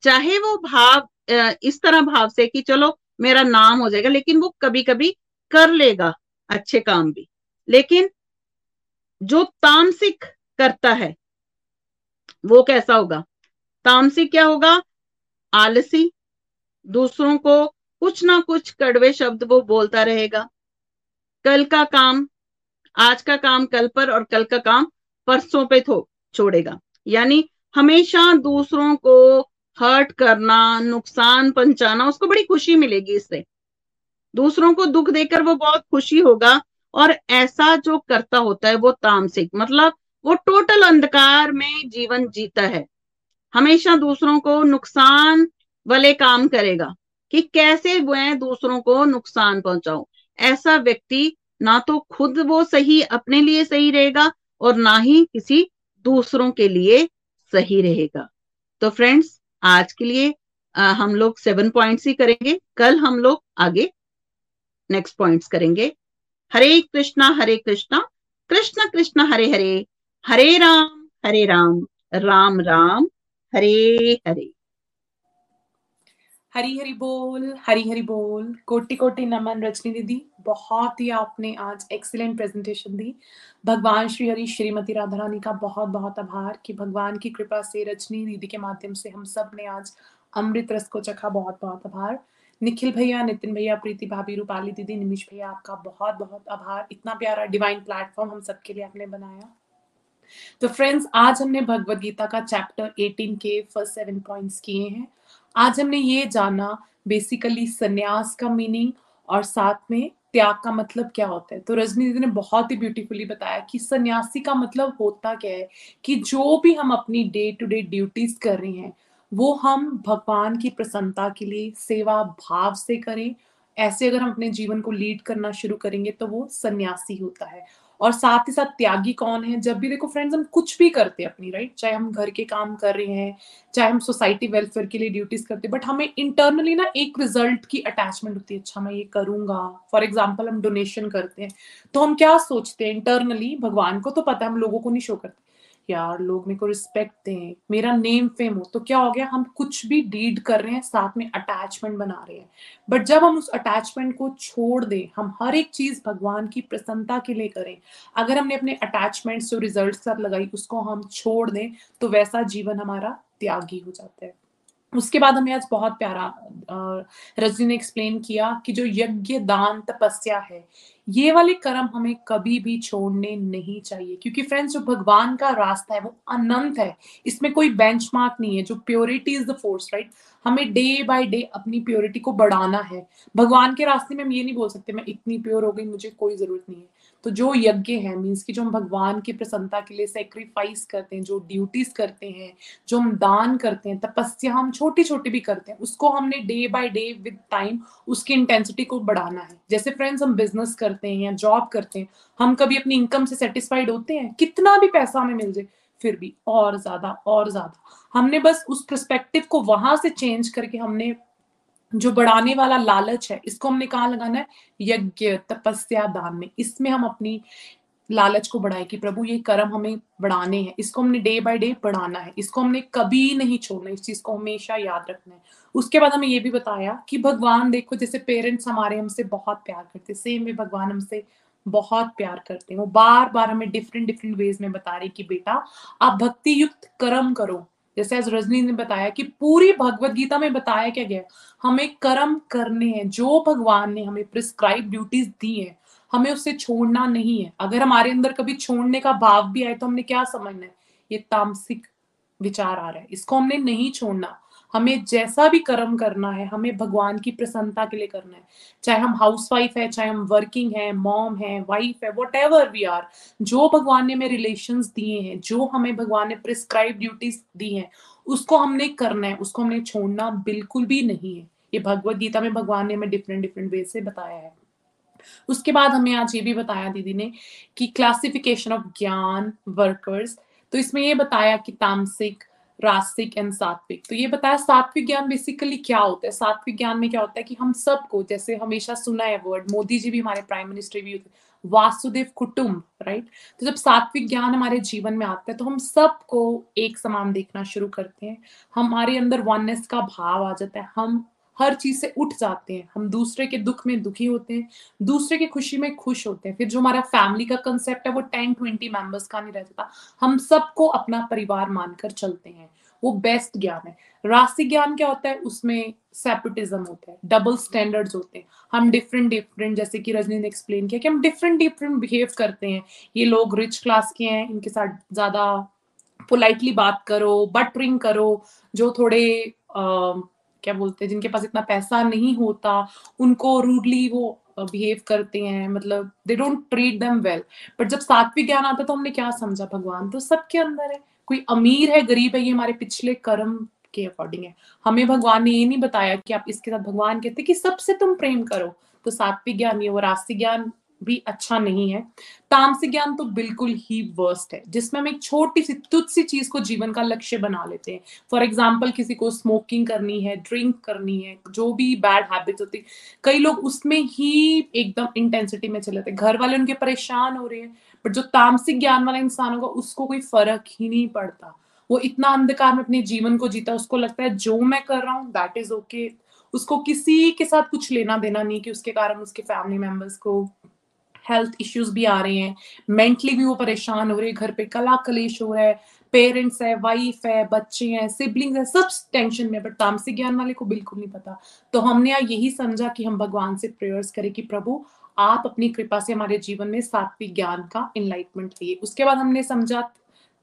चाहे वो भाव इस तरह भाव से कि चलो मेरा नाम हो जाएगा लेकिन वो कभी कभी कर लेगा। अच्छे काम भी। लेकिन जो तामसिक करता है, वो कैसा होगा? तामसिक क्या होगा? आलसी। दूसरों को कुछ ना कुछ कड़वे शब्द वो बोलता रहेगा। कल का काम, आज का काम कल पर और कल का काम परसों पे थो, छोड़ेगा। यानी हमेशा दूसरों को हर्ट करना, नुकसान पहुंचाना, उसको बड़ी खुशी मिलेगी इससे। दूसरों को दुख देकर वो बहुत खुशी होगा और ऐसा जो करता होता है वो तामसिक मतलब वो टोटल अंधकार में जीवन जीता है। हमेशा दूसरों को नुकसान वाले काम करेगा कि कैसे मैं दूसरों को नुकसान पहुंचाऊं। ऐसा व्यक्ति ना तो खुद वो सही अपने लिए सही रहेगा और ना ही किसी दूसरों के लिए सही रहेगा। तो फ्रेंड्स आज के लिए आ, हम लोग सेवन पॉइंट्स ही करेंगे। कल हम लोग आगे नेक्स्ट पॉइंट्स करेंगे। हरे कृष्णा हरे कृष्णा। कृष्ण कृष्ण, हरे हरे। हरे राम हरे राम। राम राम, हरे हरे। हरी हरी बोल, हरी हरी बोल। कोटि कोटि नमन रजनी दीदी, बहुत ही आपने आज एक्सीलेंट प्रेजेंटेशन दी। भगवान श्री हरि, श्रीमती राधा रानी का बहुत बहुत आभार कि भगवान की कृपा से रजनी दीदी के माध्यम से हम सबने आज अमृत रस को चखा बहुत बहुत आभार। निखिल भैया, नितिन भैया, प्रीति भाभी, रूपाली दीदी निमिश भैया, आपका बहुत बहुत आभार। इतना प्यारा डिवाइन प्लेटफॉर्म हम सबके लिए आपने बनाया। तो फ्रेंड्स आज हमने भगवत गीता का चैप्टर 18 के फ़र्स्ट सेवन पॉइंट्स किए हैं। आज हमने ये जाना बेसिकली संन्यास का मीनिंग और साथ में त्याग का मतलब क्या होता है? तो रजनी दीदी ने बहुत ही ब्यूटीफुली बताया कि सन्यासी का मतलब होता क्या है कि जो भी हम अपनी डे टू डे ड्यूटीज़ कर रहे हैं वो हम भगवान की प्रसन्नता के लिए, सेवा भाव से करें। ऐसे अगर हम अपने जीवन को लीड करना शुरू करेंगे तो वो सन्यासी होता है। और साथ ही साथ त्यागी कौन है? जब भी देखो फ्रेंड्स हम कुछ भी करते हैं अपनी राइट चाहे हम घर के काम कर रहे हैं, चाहे हम सोसाइटी वेलफेयर के लिए ड्यूटीज़ करते हैं बट हमें इंटरनली ना एक रिज़ल्ट की अटैचमेंट होती है। अच्छा मैं ये करूँगा। फॉर एग्ज़ाम्पल हम डोनेशन करते हैं। तो हम क्या सोचते हैं? इंटरनली भगवान को तो पता है, हम लोगों को नहीं शो करते। यार, लोग मेरे को रिस्पेक्ट दें। मेरा नेम फेम हो तो क्या हो गया? हम कुछ भी डीड कर रहे हैं, साथ में अटैचमेंट बना रहे हैं। बट जब हम उस अटैचमेंट को छोड़ दें, हम हर एक चीज़ भगवान की प्रसन्नता के लिए करें। अगर हमने अपने अटैचमेंट्स जो रिज़ल्ट साथ लगाई, उसको हम छोड़ दें तो वैसा जीवन हमारा त्यागी हो जाता है। उसके बाद हमें आज बहुत प्यारा रजनी ने एक्सप्लेन किया कि जो यज्ञ, दान, तपस्या है, ये वाले कर्म हमें कभी भी छोड़ने नहीं चाहिए। क्योंकि फ्रेंड्स जो भगवान का रास्ता है, वो अनंत है। इसमें कोई बेंचमार्क नहीं है, जो purity is the force right हमें डे बाय डे अपनी प्योरिटी को बढ़ाना है। भगवान के रास्ते में हम ये नहीं बोल सकते, मैं इतनी प्योर हो गई, मुझे कोई ज़रूरत नहीं है। तो जो यज्ञ है मीन्स की जो हम भगवान की प्रसन्नता के लिए सेक्रीफाइस करते हैं, जो ड्यूटीज़ करते हैं, जो हम दान करते हैं, तपस्या हम छोटी छोटी भी करते हैं, उसको हमने day by day with time उसकी इंटेंसिटी को बढ़ाना है। जैसे फ्रेंड्स हम बिज़नेस करते हैं या जॉब करते हैं, हम कभी अपनी इनकम से सेटिस्फाइड होते हैं, कितना भी पैसा हमें मिल जाए, फिर भी और ज़्यादा और ज़्यादा। हमने बस उस प्रस्पेक्टिव को वहाँ से चेंज करके हमने जो बढ़ाने वाला लालच है, इसको हमने कहा लगाना है? यज्ञ, तपस्या, दान में। इसमें हम अपनी लालच को बढ़ाए कि प्रभु, ये कर्म हमें बढ़ाने हैं। इसको हमने डे बाय डे बढ़ाना है। इसको हमने कभी नहीं छोड़ना इस चीज़ को हमेशा याद रखना है। उसके बाद हमें ये भी बताया कि भगवान, देखो, जैसे पेरेंट्स हमारे हमसे बहुत प्यार करते सेम वे भगवान हमसे बहुत प्यार करते हैं। वो बार बार हमें डिफरेंट डिफरेंट वेज में बता रहे कि, बेटा, आप भक्ति युक्त कर्म करो। जैसे आज रजनी ने बताया कि पूरी भगवत गीता में बताया क्या गया? हमें कर्म करने हैं, जो भगवान ने हमें प्रिस्क्राइब ड्यूटीज़ दी है, हमें उसे छोड़ना नहीं है। अगर हमारे अंदर कभी छोड़ने का भाव भी आए तो हमने क्या समझना है? ये तामसिक विचार आ रहा है। इसको हमने नहीं छोड़ना। हमें जैसा भी कर्म करना है, हमें भगवान की प्रसन्नता के लिए करना है। चाहे हम हाउस वाइफ है, चाहे हम वर्किंग है मॉम है वाइफ है वट एवर वी आर जो भगवान ने हमें रिलेशन दिए हैं, जो हमें भगवान ने प्रिस्क्राइब ड्यूटीज़ दी हैं, उसको हमने करना है, उसको हमने छोड़ना बिल्कुल भी नहीं है। ये भगवत गीता में भगवान ने हमें डिफरेंट डिफरेंट वे से बताया है। उसके बाद हमें आज ये भी बताया दीदी ने कि क्लासिफिकेशन ऑफ़ ज्ञान वर्कर्स तो इसमें ये बताया कि तामसिक रास्तिक एंड सात्विक। तो ये बताया सात्विक ज्ञान बेसिकली क्या होता है? सात्विक ज्ञान में क्या होता है कि हम सबको, जैसे हमेशा सुना है वर्ड मोदी जी भी हमारे प्राइम मिनिस्टर भी होते वासुदेव कुटुंब राइट तो जब सात्विक ज्ञान हमारे जीवन में आता है तो हम सबको एक समान देखना शुरू करते हैं। हमारे अंदर वननेस का भाव आ जाता है। हम हर चीज़ से उठ जाते हैं। हम दूसरे के दुख में दुखी होते हैं दूसरे की खुशी में खुश होते हैं। फिर जो हमारा फैमिली का कंसेप्ट है वो टेन ट्वेंटी मेंबर्स का नहीं रहता हम सबको अपना परिवार मानकर चलते हैं। वो बेस्ट ज्ञान है। राशि ज्ञान क्या होता है? उसमें सेपरेटिज्म होता है। डबल स्टैंडर्ड्स होते हैं। हम डिफरेंट डिफरेंट जैसे कि रजनी ने एक्सप्लेन किया कि हम डिफरेंट डिफरेंट बिहेव करते हैं। ये लोग रिच क्लास के हैं इनके साथ ज़्यादा पोलाइटली बात करो बटरिंग करो जो थोड़े आ, क्या बोलते हैं, जिनके पास इतना पैसा नहीं होता, उनको रूडली वो बिहेव करते हैं मतलब they don't treat them well but जब सात्विक ज्ञान आता तो हमने क्या समझा? भगवान तो सबके अंदर है। कोई अमीर है, गरीब है, ये हमारे पिछले कर्म के अकॉर्डिंग है। हमें भगवान ने ये नहीं बताया कि आप इसके साथ भगवान कहते कि सबसे तुम प्रेम करो। तो सात्विक ज्ञान ये वो रास्तिक ज्ञान भी अच्छा नहीं है। तामसिक ज्ञान तो बिल्कुल ही वर्स्ट है, जिसमें हम एक छोटी सी तुच्छ सी चीज़ को जीवन का लक्ष्य बना लेते हैं। फॉर एग्ज़ाम्पल किसी को स्मोकिंग करनी है ड्रिंक करनी है, जो भी बैड हैबिट्स होती, कई लोग उसमें ही एकदम इंटेंसिटी में चले जाते घर वाले उनके परेशान हो रहे हैं बट जो तामसिक ज्ञान वाला इंसान होगा, उसको कोई फ़र्क ही नहीं पड़ता। वो इतना अंधकार में अपने जीवन को जीता, उसको लगता है जो मैं कर रहा हूँ दैट इज़ ओके उसको किसी के साथ कुछ लेना देना नहीं कि उसके कारण उसके फैमिली मेंबर्स को हेल्थ इश्यूज़ भी आ रहे हैं। मेंटली भी वो परेशान हो रहे हैं। घर पे कला कलेश हो रहा है। पेरेंट्स है वाइफ है, बच्चे हैं सिबलिंग्स है, सब टेंशन में बट तामसिक ज्ञान वाले को बिल्कुल नहीं पता। तो हमने यही समझा कि हम भगवान से प्रेयर्स करें कि प्रभु, आप अपनी कृपा से हमारे जीवन में सात्विक ज्ञान का इनलाइटमेंट दिए उसके बाद हमने समझा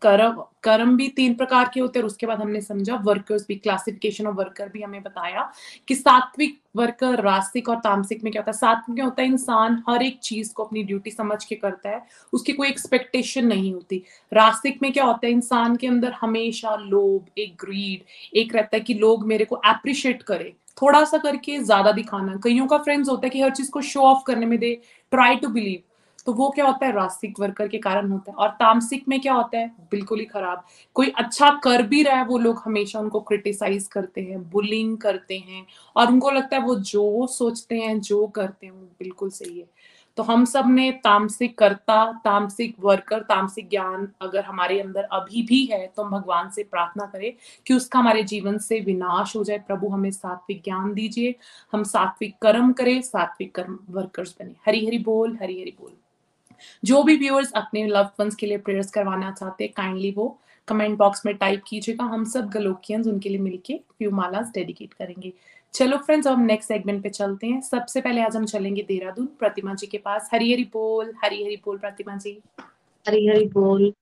कर्म कर्म भी तीन प्रकार के होते हैं और उसके बाद हमने समझा वर्कर्स भी क्लासिफिकेशन ऑफ़ वर्कर भी हमें बताया कि सात्विक वर्कर रास्तिक और तामसिक में क्या होता है? सात्विक में होता है? इंसान हर एक चीज़ को अपनी ड्यूटी समझ के करता है, उसकी कोई एक्सपेक्टेशन नहीं होती। रास्तिक में क्या होता है? इंसान के अंदर हमेशा लोभ, एक ग्रीड एक रहता है कि लोग मेरे को अप्रिशिएट करे। थोड़ा सा करके ज़्यादा दिखाना। कईयों का फ्रेंड्स होता है कि हर चीज़ को शो ऑफ़ करने में दे ट्राई टू बिलीव तो वो क्या होता है? रास्तिक वर्कर के कारण होता है। और तामसिक में क्या होता है? बिल्कुल ही खराब। कोई अच्छा कर भी रहा है, वो लोग हमेशा उनको क्रिटिसाइज करते हैं बुलिंग करते हैं और उनको लगता है वो जो सोचते हैं, जो करते हैं, वो बिल्कुल सही है। तो हम सबने तामसिक कर्ता, तामसिक वर्कर तामसिक ज्ञान अगर हमारे अंदर अभी भी है तो हम भगवान से प्रार्थना करें कि उसका हमारे जीवन से विनाश हो जाए। प्रभु हमें सात्विक ज्ञान दीजिए। हम सात्विक कर्म करें, सात्विक कर्म वर्कर्स बने। हरी हरी बोल हरी हरी बोल। जो भी व्यूअर्स अपने लव वंस के लिए प्रेयर्स करवाना चाहते हैं काइंडली वो कमेंट बॉक्स में टाइप कीजिएगा। हम सब गलोकियंस उनके लिए मिलके फ्यू मालास डेडिकेट करेंगे। चलो फ्रेंड्स हम नेक्स्ट सेगमेंट पे चलते हैं। सबसे पहले आज हम चलेंगे देहरादून। प्रतिमा जी के पास। हरी हरी बोल हरी हरी बोल प्रतिमा जी। हरी हरी बोल।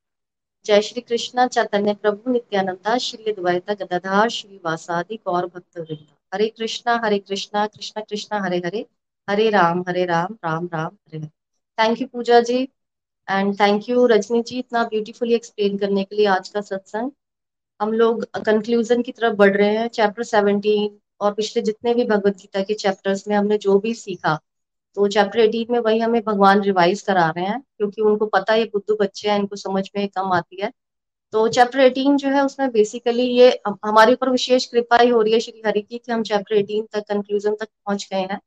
जय श्री कृष्ण, चैतन्य प्रभु, नित्यानंदा, श्री द्वैता गदाधार, श्री वासादि, गौर भक्त वृंदा। Hare Krishna Hare Krishna, Krishna Krishna, Hare Hare. Hare Ram Hare Ram Ram Ram, Hare Hare. Thank you Puja ji and thank you Rajni ji इतना ब्यूटीफुली एक्सप्लेन करने के लिए आज का सत्संग। हम लोग कंक्लूजन की तरफ़ बढ़ रहे हैं चैप्टर सेवनटीन और पिछले जितने भी भगवत गीता के चैप्टर्स में हमने जो भी सीखा तो चैप्टर एटीन में वही हमें भगवान रिवाइज करा रहे हैं, क्योंकि उनको पता है बुद्धू बच्चे हैं, इनको समझ में कम आती है। तो चैप्टर एटीन जो है, उसमें बेसिकली ये हमारे ऊपर विशेष कृपा ही हो रही है श्री हरि की, कि हम चैप्टर एटीन तक कंक्लूजन तक पहुँच गए हैं।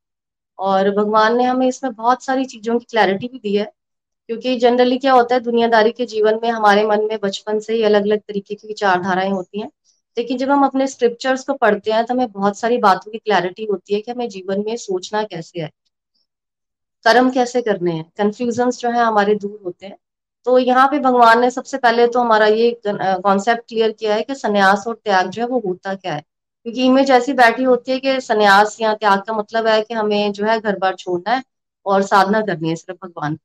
और भगवान ने हमें इसमें बहुत सारी चीज़ों की क्लैरिटी भी दी है, क्योंकि जनरली क्या होता है, दुनियादारी के जीवन में हमारे मन में बचपन से ही अलग अलग तरीके की विचारधाराएँ होती हैं। लेकिन जब हम अपने स्क्रिप्चर्स को पढ़ते हैं तो हमें बहुत सारी बातों की क्लैरिटी होती है कि हमें जीवन में सोचना कैसे है, कर्म कैसे करने हैं कंफ्यूजन जो है हमारे दूर होते हैं। तो यहाँ पे भगवान ने सबसे पहले तो हमारा ये कॉन्सेप्ट क्लियर किया है कि संन्यास और त्याग जो है वो होता क्या है। क्योंकि इमेज ऐसी बैठी होती है कि संन्यास या त्याग का मतलब है कि हमें जो है घर बार छोड़ना है और साधना करनी है सिर्फ़ भगवान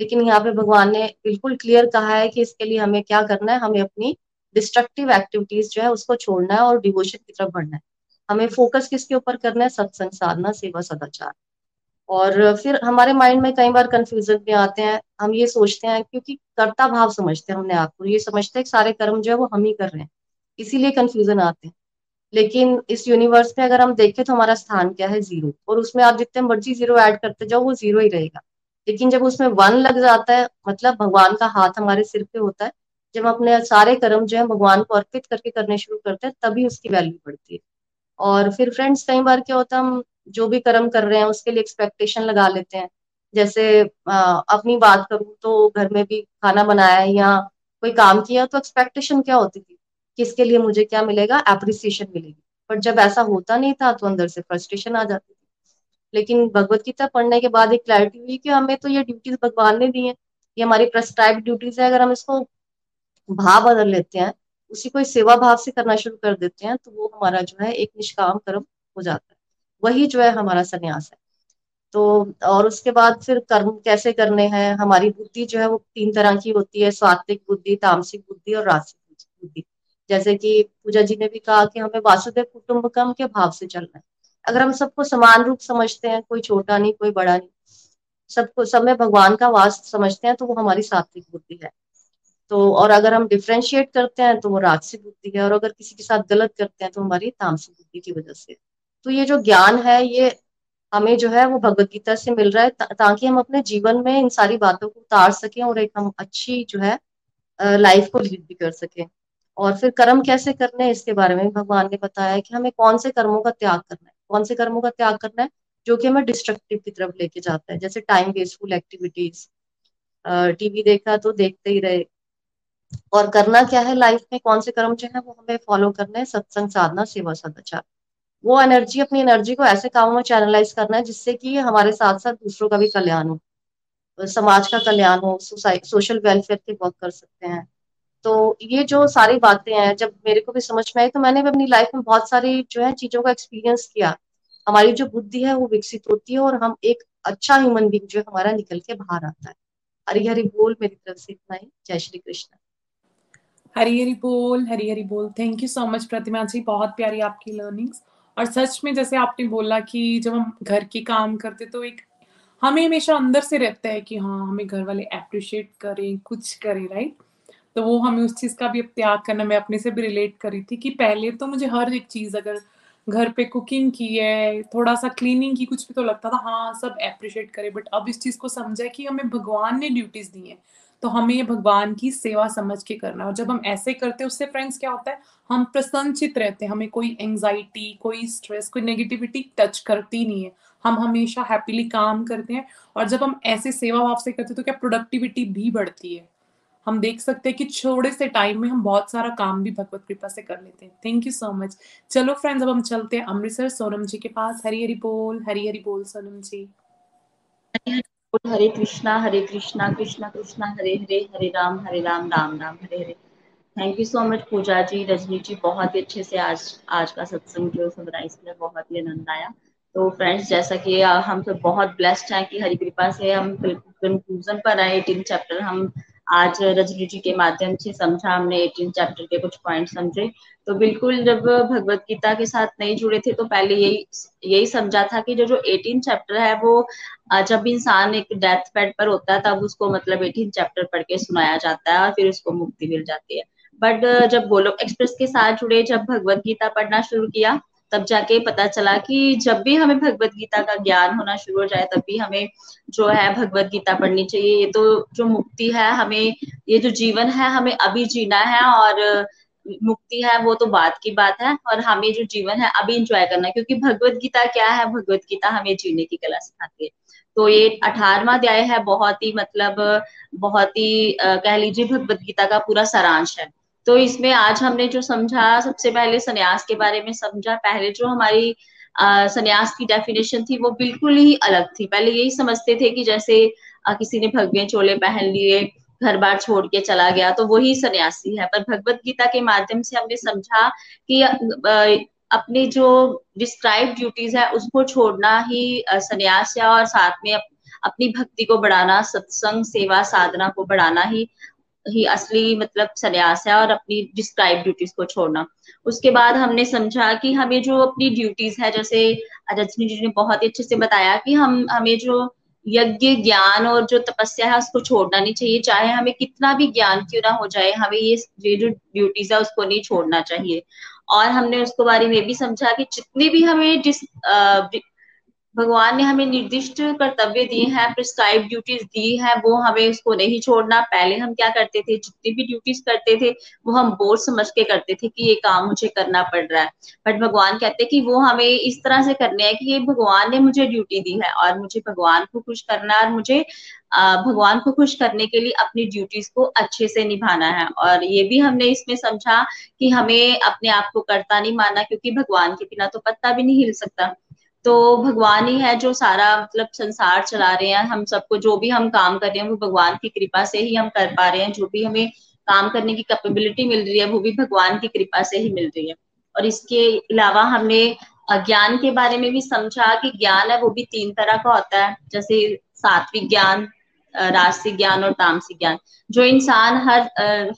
लेकिन यहाँ पे भगवान ने बिल्कुल क्लियर कहा है कि इसके लिए हमें क्या करना है? हमें अपनी डिस्ट्रक्टिव एक्टिविटीज़ जो है उसको छोड़ना है और डिवोशन की तरफ़ बढ़ना है। हमें फोकस किसके ऊपर करना है? सत्संग, साधना, सेवा, सदाचार। और फिर हमारे माइंड में कई बार कंफ्यूजन भी आते हैं। हम ये सोचते हैं क्योंकि कर्ता भाव समझते हैं हमने आपको। ये समझते हैं कि सारे कर्म जो है वो हम ही कर रहे हैं। इसीलिए कंफ्यूजन आते हैं। लेकिन इस यूनिवर्स में अगर हम देखें तो हमारा स्थान क्या है? ज़ीरो और उसमें आप जितने मर्ज़ी ज़ीरो ऐड करते जाओ वो ज़ीरो ही रहेगा। लेकिन जब उसमें वन लग जाता है मतलब भगवान का हाथ हमारे सिर पे होता है जब अपने सारे कर्म जो है भगवान को अर्पित करके करने शुरू करते हैं तभी उसकी वैल्यू बढ़ती है। और फिर फ्रेंड्स कई बार क्या होता है हम जो भी कर्म कर रहे हैं उसके लिए एक्सपेक्टेशन लगा लेते हैं। जैसे आ, अपनी बात करूँ तो घर में भी खाना बनाया या कोई काम किया तो एक्सपेक्टेशन क्या होती थी? किसके लिए मुझे क्या मिलेगा? एप्रिसिएशन मिलेगी। पर जब ऐसा होता नहीं था तो अंदर से फ्रस्ट्रेशन आ जाती थी। लेकिन भगवत गीता पढ़ने के बाद एक क्लैरिटी हुई कि हमें तो ये ड्यूटीज़ भगवान ने दी है। ये हमारी प्रेस्क्राइब ड्यूटीज़ है। अगर हम इसको भाव बदल लेते हैं, उसी को सेवा भाव से करना शुरू कर देते हैं तो वो हमारा जो है एक निष्काम कर्म हो जाता है। वही जो है हमारा संन्यास है। तो और उसके बाद फिर कर्म कैसे करने हैं? हमारी बुद्धि जो है वो तीन तरह की होती है। सात्विक बुद्धि, तामसिक बुद्धि और रासिक बुद्धि। जैसे कि पूजा जी ने भी कहा कि हमें वासुदेव कुटुंबकम के भाव से चलना है। अगर हम सबको समान रूप समझते हैं, कोई छोटा नहीं, कोई बड़ा नहीं, सबको, सब में भगवान का वास समझते हैं तो वो हमारी सात्विक बुद्धि है। तो और अगर हम डिफ्रेंशिएट करते हैं तो वो राजसिक बुद्धि है, और अगर किसी के साथ गलत करते हैं तो हमारी तामसिक बुद्धि की वजह से। तो ये जो ज्ञान है, ये हमें जो है, वो भगवत गीता से मिल रहा है ताकि हम अपने जीवन में इन सारी बातों को उतार सकें, और एक हम अच्छी जो है लाइफ को लीड भी कर सकें। और फिर कर्म कैसे करने हैं, इसके बारे में भगवान ने बताया है कि हमें कौन से कर्मों का त्याग करना है। कौन से कर्मों का त्याग करना है, जो कि हमें डिस्ट्रक्टिव की तरफ़ लेके जाता है। जैसे टाइम वेस्टफुल एक्टिविटीज़ टीवी देखा तो देखते ही रहे। और करना क्या है लाइफ में कौन से कर्म जो है, वो हमें फॉलो करना है, सत्संग साधना, सेवा सदाचार। वो एनर्जी अपनी एनर्जी को ऐसे कामों में चैनलाइज करना है, जिससे कि हमारे साथ साथ दूसरों का भी कल्याण हो। समाज का कल्याण हो सोशल वेलफेयर के वर्क कर सकते हैं। तो ये जो सारी बातें हैं, जब मेरे को भी समझ में आई तो मैंने भी अपनी लाइफ में बहुत सारी जो है चीज़ों का एक्सपीरियंस किया। हमारी जो बुद्धि है, वो विकसित होती है और हम एक अच्छा ह्यूमन बींग जो हमारा निकल के बाहर आता है। हरी हरी बोल मेरी तरफ़ से इतना ही। जय श्री कृष्ण। हरी हरी बोल हरी हरी बोल। Thank you so much Pratima ji. बहुत प्यारी आपकी लर्निंग्स और सच में जैसे आपने बोला कि जब हम घर के काम करते तो एक हमें हमेशा अंदर से रहता है कि हाँ हमें घर वाले अप्रिशिएट करें, कुछ करें राइट तो वो हमें उस चीज़ का भी त्याग करना, मैं अपने से भी रिलेट करी थी कि पहले तो मुझे हर एक चीज़ अगर घर पे कुकिंग की है थोड़ा सा क्लीनिंग की कुछ भी तो लगता था हाँ सब अप्रिशिएट करे बट अब इस चीज़ को समझा कि हमें भगवान ने ड्यूटीज़ दी है। तो हमें ये भगवान की सेवा समझ के करना और जब हम ऐसे करते हैं, उससे फ्रेंड्स क्या होता है? हम प्रसन्नचित रहते हैं, हमें कोई एंजाइटी कोई स्ट्रेस कोई नेगेटिविटी टच करती नहीं है। हम हमेशा हैप्पीली काम करते हैं और जब हम ऐसे सेवा भाव से करते हैं तो क्या प्रोडक्टिविटी भी बढ़ती है। हम देख सकते हैं कि छोटे से टाइम में हम बहुत सारा काम भी भगवत कृपा से कर लेते हैं। थैंक यू सो मच चलो फ्रेंड्स अब हम चलते हैं अमृतसर सोनम जी के पास। हरी हरी बोल, हरी हरी बोल Sonam ji. Hare Krishna Hare Krishna Krishna Krishna, Hare Hare Hare Ram Hare Ram Ram Ram, Hare Hare. Thank you so much Puja ji, Rajni ji, बहुत ही अच्छे से आज आज का सत्संग जो समराइज किया बहुत ही आनंद आया। तो फ्रेंड्स जैसा कि हम सब बहुत ब्लेस्ड हैं कि हरी कृपा से हम कंक्लूजन पर आए एटीन चैप्टर हम आज रजनी जी के माध्यम से समझा हमने एटीन चैप्टर के कुछ पॉइंट समझे। तो बिल्कुल जब भगवत गीता के साथ नहीं जुड़े थे तो पहले यही यही समझा था कि जो जो एटीन चैप्टर है, वो जब इंसान एक डेथ बेड पर होता है, तब उसको मतलब एटीन चैप्टर पढ़ के सुनाया जाता है और फिर उसको मुक्ति मिल जाती है। बट, जब गोलोक एक्सप्रेस के साथ जुड़े, जब भगवत गीता पढ़ना शुरू किया तब जाके पता चला कि जब भी हमें भगवत गीता का ज्ञान होना शुरू हो जाए, तब भी हमें जो है भगवत गीता पढ़नी चाहिए। ये तो जो मुक्ति है, हमें ये जो जीवन है, हमें अभी जीना है और मुक्ति है, वो तो बात की बात है। और हमें जो जीवन है, अभी इंजॉय करना क्योंकि भगवत गीता क्या है? भगवत गीता हमें जीने की कला सिखाती है। तो ये अठारवा अध्याय है, बहुत ही मतलब बहुत ही कह लीजिए, भगवत गीता का पूरा सारांश है। तो इसमें आज हमने जो समझा सबसे पहले संन्यास के बारे में समझा। पहले जो हमारी संन्यास की डेफिनेशन थी वो बिल्कुल ही अलग थी। पहले यही समझते थे कि जैसे आ, किसी ने भगवे चोले पहन लिए घर बार छोड़ के चला गया तो वही सन्यासी है। पर भगवत गीता के माध्यम से हमने समझा कि अपनी जो डिस्क्राइब ड्यूटीज़ है उसको छोड़ना ही संन्यास है और साथ में अपनी भक्ति को बढ़ाना सत्संग सेवा साधना को बढ़ाना ही ही असली मतलब संन्यास है और अपनी डिस्क्राइब ड्यूटीज़ को छोड़ना। उसके बाद हमने समझा कि हमें जो अपनी ड्यूटीज़ है, जैसे रजनी जी ने बहुत ही अच्छे से बताया कि हम, हमें जो यज्ञ, ज्ञान और जो तपस्या है, उसको छोड़ना नहीं चाहिए। चाहे हमें कितना भी ज्ञान क्यों ना हो जाए, हमें ये ये जो ड्यूटीज़ है, उसको नहीं छोड़ना चाहिए। और हमने उसको बारे में भी समझा कि जितनी भी हमें जिस भगवान ने हमें निर्दिष्ट कर्तव्य दिए हैं प्रिस्क्राइब ड्यूटीज़ दी है, वो हमें उसको नहीं छोड़ना। पहले हम क्या करते थे? जितनी भी ड्यूटीज़ करते थे, वो हम बोझ समझ के करते थे कि ये काम मुझे करना पड़ रहा है। बट भगवान कहते हैं कि वो हमें इस तरह से करने हैं कि ये भगवान ने मुझे ड्यूटी दी है और मुझे भगवान को खुश करना है और मुझे भगवान को खुश करने के लिए अपनी ड्यूटीज़ को अच्छे से निभाना है। और ये भी हमने इसमें समझा कि हमें अपने आप को करता नहीं माना क्योंकि भगवान के बिना तो पत्ता भी नहीं हिल सकता। तो भगवान ही है जो सारा मतलब संसार चला रहे हैं, हम सबको जो भी हम काम कर रहे हैं, वो भगवान की कृपा से ही हम कर पा रहे हैं, जो भी हमें काम करने की कैपेबिलिटी मिल रही है, वो भी भगवान की कृपा से ही मिल रही है। और इसके अलावा हमने ज्ञान के बारे में भी समझा कि ज्ञान है, वो भी तीन तरह का होता है, जैसे सात्विक ज्ञान राजसिक ज्ञान और तामसिक ज्ञान। जो इंसान हर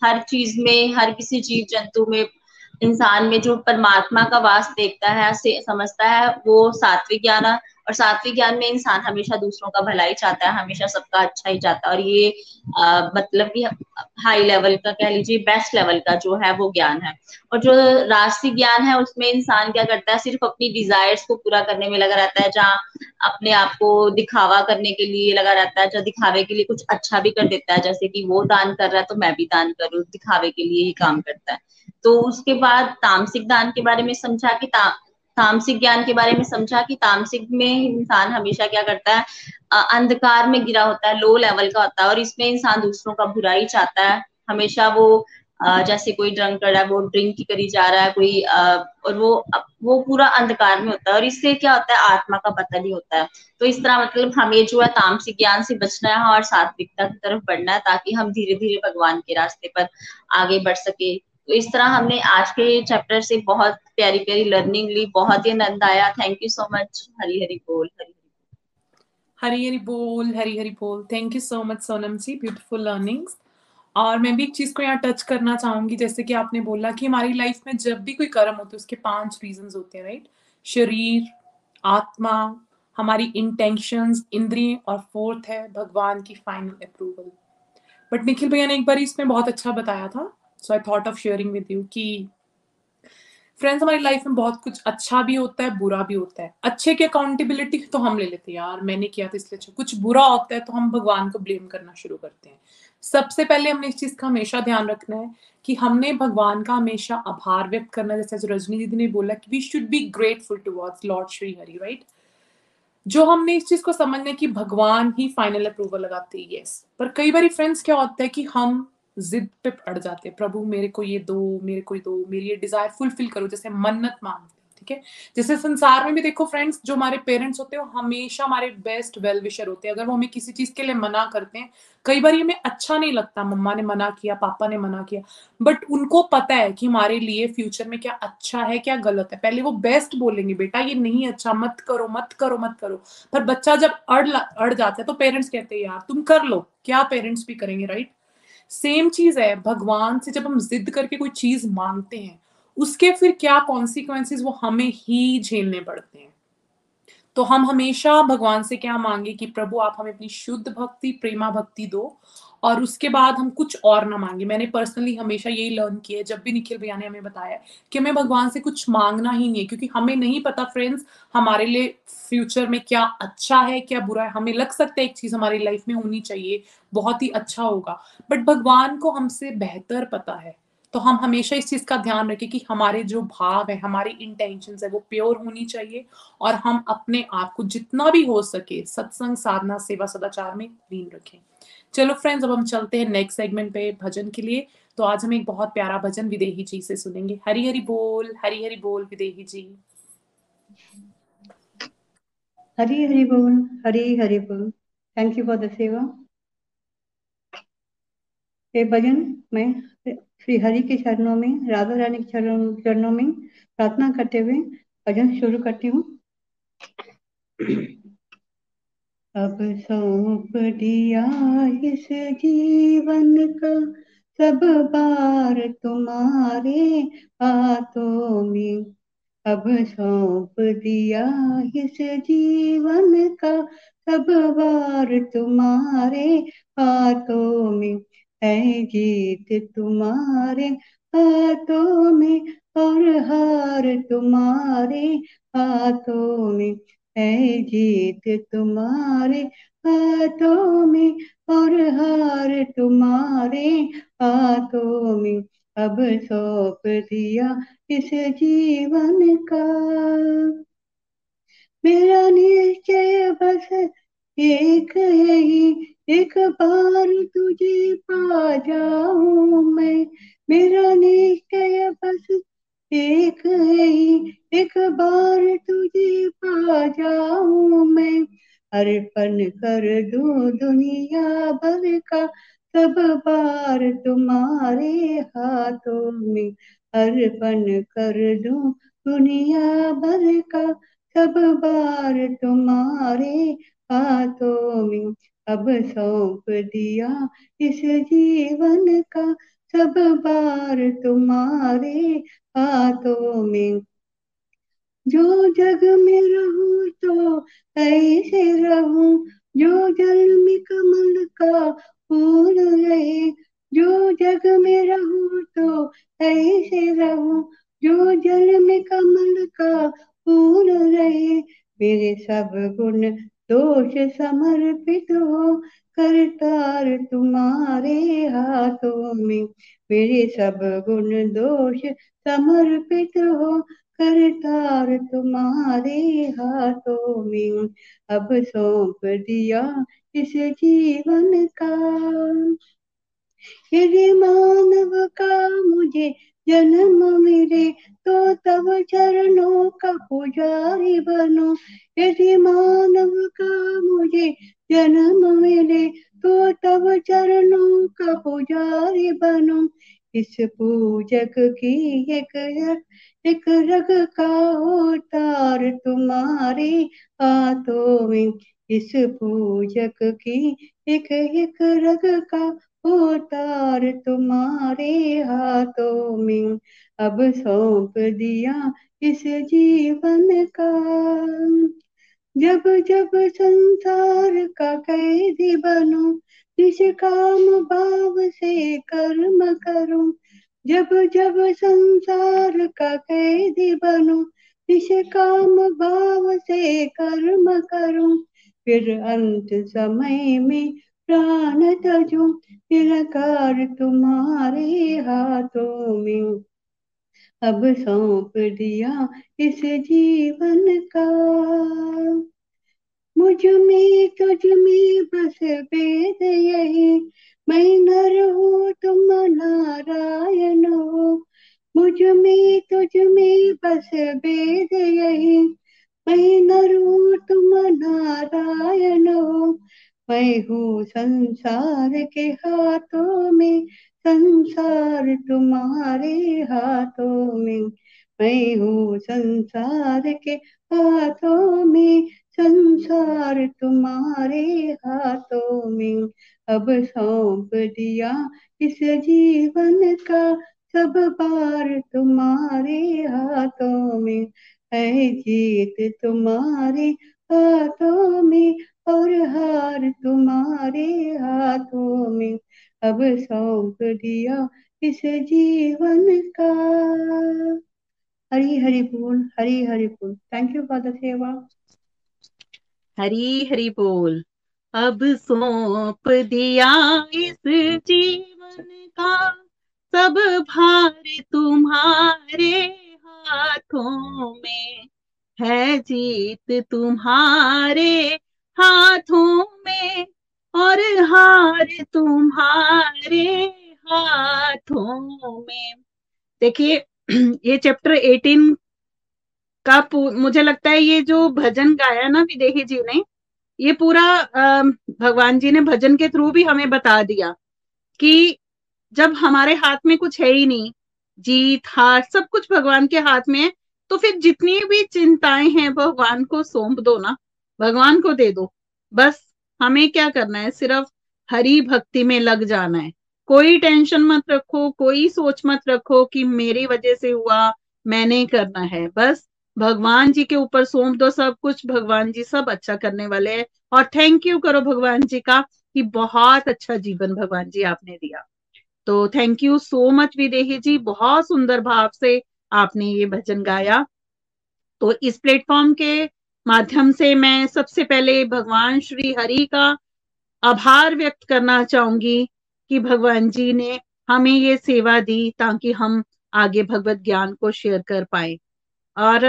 हर चीज़ में, हर किसी जीव जंतु में इंसान में जो परमात्मा का वास देखता है समझता है वो सात्विक ज्ञान और सात्विक ज्ञान में इंसान हमेशा दूसरों का भलाई चाहता है हमेशा सबका अच्छा ही चाहता है। और ये आ, मतलब कि हाई लेवल का कह लीजिए बेस्ट लेवल का जो है वो ज्ञान है। और जो राष्ट्रीय ज्ञान है उसमें इंसान क्या करता है सिर्फ़ अपनी डिजायर्स को पूरा करने में लगा रहता है जहाँ अपने आप को दिखावा करने के लिए लगा रहता है जहाँ दिखावे के लिए कुछ अच्छा भी कर देता है। जैसे कि वो दान कर रहा है तो मैं भी दान करूँ दिखावे के लिए ही काम करता है। तो उसके बाद तामसिक दान के बारे में समझा कि ता, तामसिक ज्ञान के बारे में समझा कि तामसिक में इंसान हमेशा क्या करता है अंधकार में गिरा होता है लो लेवल का होता है और इसमें इंसान दूसरों का बुराई चाहता है। हमेशा वो जैसे कोई ड्रंक कर रहा है वो ड्रिंक करी जा रहा है कोई और वो वो पूरा अंधकार में होता है और इससे क्या होता है आत्मा का पता नहीं होता है। तो इस तरह मतलब हमें जो है तामसिक ज्ञान से बचना है और सात्विकता की तरफ़ बढ़ना है ताकि हम धीरे धीरे भगवान के रास्ते पर आगे बढ़ सके। तो इस तरह हमने आज के चैप्टर से बहुत प्यारी प्यारी लर्निंग ली, बहुत ही आनंद आया। Thank you so much Hari Hari बोल, हरी हरी हरी बोल, हरी हरी बोल। Thank you so much Sonam ji beautiful learnings और मैं भी एक चीज़ को यहाँ टच करना चाहूँगी, जैसे कि आपने बोला कि हमारी लाइफ में जब भी कोई कर्म होते उसके पाँच रीजन होते हैं राइट शरीर, आत्मा, हमारी इंटेंशंस इंद्रिय और फोर्थ है, भगवान की फाइनल अप्रूवल बट निखिल भैया ने एक बार इसमें बहुत अच्छा बताया था so I thought of sharing with you कि फ्रेंड्स हमारी लाइफ में बहुत कुछ अच्छा भी होता है, बुरा भी होता है। अच्छे की अकाउंटेबिलिटी तो हम ले लेते हैं यार, मैंने किया था इसलिए अच्छा। कुछ बुरा होता है तो हम भगवान को ब्लेम करना शुरू करते हैं। सबसे पहले हमने इस चीज़ का हमेशा ध्यान रखना है कि हमने भगवान का हमेशा आभार व्यक्त करना जैसे रजनी दीदी ने बोला कि we should be grateful towards lord Shri Hari right जो हमने इस चीज़ को समझना कि भगवान ही फाइनल अप्रूवल लगाते हैं यस पर कई बार फ्रेंड्स क्या होता है कि हम जिद पे अड़ जाते हैं, प्रभु, मेरे को ये दो, मेरे को ये दो, मेरी ये डिज़ायर फुलफिल करो, जैसे मन्नत मांगते ठीक है? जैसे संसार में भी देखो फ्रेंड्स जो हमारे पेरेंट्स होते हैं, वो हमेशा हमारे बेस्ट वेल विशर होते हैं। अगर वो हमें किसी चीज़ के लिए मना करते हैं, कई बार हमें अच्छा नहीं लगता, मम्मा ने मना किया, पापा ने मना किया बट उनको पता है कि हमारे लिए फ्यूचर में क्या अच्छा है, क्या गलत है। पहले वो बेस्ट बोलेंगे, बेटा, ये नहीं अच्छा मत करो मत करो मत करो। पर बच्चा जब अड़ अड़ जाता है तो पेरेंट्स कहते हैं, यार, तुम कर लो। क्या पेरेंट्स भी करेंगे राइट सेम चीज़ है, भगवान से जब हम जिद करके कोई चीज़ मांगते हैं, उसके फिर क्या कॉन्सिक्वेंसेस वो हमें ही झेलने पड़ते हैं। तो हम हमेशा भगवान से क्या मांगे कि प्रभु आप हमें अपनी शुद्ध भक्ति, प्रेमा भक्ति दो और उसके बाद हम कुछ और ना मांगे। मैंने पर्सनली हमेशा यही लर्न किया है, जब भी निखिल भैया ने हमें बताया कि हमें भगवान से कुछ मांगना ही नहीं है, क्योंकि हमें नहीं पता फ्रेंड्स हमारे लिए फ्यूचर में क्या अच्छा है, क्या बुरा है। हमें लग सकता है एक चीज़ हमारी लाइफ में होनी चाहिए, बहुत ही अच्छा होगा। बट भगवान को हमसे बेहतर पता है। तो हम हमेशा इस चीज़ का ध्यान रखें कि हमारे जो भाव है, हमारी इंटेंशन है, वो प्योर होनी चाहिए और हम अपने आप को जितना भी हो सके सत्संग, साधना, सेवा, सदाचार में लीन रखें। चलो फ्रेंड्स अब हम चलते हैं नेक्स्ट सेगमेंट पे भजन के लिए। तो आज हम एक बहुत प्यारा भजन विदेही जी से सुनेंगे। हरी हरी बोल, हरी हरी बोल विदेही जी। हरी हरी बोल, हरी हरी बोल। थैंक यू फॉर द सेवा। ये भजन मैं श्री हरि के चरणों में, राधा रानी के चरणों में प्रार्थना करते हुए भजन शुरू करती हूँ। अब सौंप दिया इस जीवन का। सब बार तुम्हारे हाथों में। अब सौंप दिया इस जीवन का। सब बार तुम्हारे हाथों में। है जीत तुम्हारे हाथों में और हार तुम्हारे हाथों में। है जीत तुम्हारे हाथों में और हार तुम्हारे हाथों में। अब सौंप दिया इस जीवन का। मेरा निश्चय बस एक है ही, एक बार तुझे पा जाऊँ मैं। मेरा निश्चय बस एक ही एक बार तुझे पा जाऊँ मैं। अर्पण कर दू दुनिया भर का, सब बार तुम्हारे हाथों में। अर्पण कर दू दुनिया भर का, सब बार तुम्हारे हाथों में। अब सौंप दिया इस जीवन का सब बार तुम्हारे हाथों में। जो जग में रहूँ तो ऐसे रहूँ, जो जल में कमल का फूल रहे। जो जग में रहूँ तो ऐसे रहूँ, जो जल में कमल का फूल रहे। मेरे सब गुण दोष समर्पित हो करतार तुम्हारे हाथों में। मेरे सब गुण दोष समर्पित हो। करतार तुम्हारे हाथों में। अब सौंप दिया इस जीवन का। यदि मानव का मुझे जन्म मिले तो तब चरणों का पुजारी बनो। यदि मानव का मुझे जन्म मिले तो तब चरणों का पुजारी बनो। इस पूजक की एक एक रग का उतार तुम्हारे हाथों में। इस पूजक की एक एक रग का उतार तुम्हारे हाथों में। अब सौंप दिया इस जीवन का। जब जब संसार का कैदी बनूं काम भाव से कर्म करूँ, जब जब संसार का कैदी बनूं काम भाव से कर्म करूँ, फिर अंत समय में प्राण तजू निराकार तुम्हारे हाथों में अब सौंप दिया इस जीवन का। मुझमें, तुझ में बस वेद यही। मैं नर हूँ, तुम नारायण हो। मुझमें, तुझ में बस वेद यही। मैं नर हूँ, तुम नारायण हो। मैं हूँ संसार के हाथों में। संसार तुम्हारे हाथों में, मैं हूँ संसार के हाथों में। संसार तुम्हारे हाथों में, अब सौंप दिया इस जीवन का। सब बार तुम्हारे हाथों में, है जीत तुम्हारे हाथों में, और हार तुम्हारे हाथों में। अब सौंप दिया इस जीवन का। हरी हरी बोल, हरी हरी बोल। थैंक यू फॉर द सेवा हरी हरी बोल। अब सौंप दिया इस जीवन का। सब भार तुम्हारे हाथों में है, जीत तुम्हारे हाथों में। और हार तुम्हारे हाथों में। देखिए, (clears throat) ये चैप्टर 18 का मुझे लगता है ये जो भजन गाया ना विदेही जी ने, ये पूरा भगवान जी ने भजन के थ्रू भी हमें बता दिया कि जब हमारे हाथ में कुछ है ही नहीं, जीत, हार, सब कुछ भगवान के हाथ में है तो फिर जितनी भी चिंताएँ हैं, भगवान को सौंप दो ना, भगवान को दे दो। बस हमें क्या करना है? सिर्फ़ हरी भक्ति में लग जाना है। कोई टेंशन मत रखो, कोई सोच मत रखो कि मेरी वजह से हुआ, मैंने करना है। बस भगवान जी के ऊपर सौंप दो सब कुछ, भगवान जी सब अच्छा करने वाले हैं। और थैंक यू करो भगवान जी का कि बहुत अच्छा जीवन भगवान जी आपने दिया। तो thank you so much Videhi ji, बहुत सुंदर भाव से आपने ये भजन गाया। तो इस प्लेटफॉर्म के माध्यम से मैं सबसे पहले भगवान श्री हरि का आभार व्यक्त करना चाहूँगी कि भगवान जी ने हमें ये सेवा दी ताकि हम आगे भगवत ज्ञान को शेयर कर पाए। और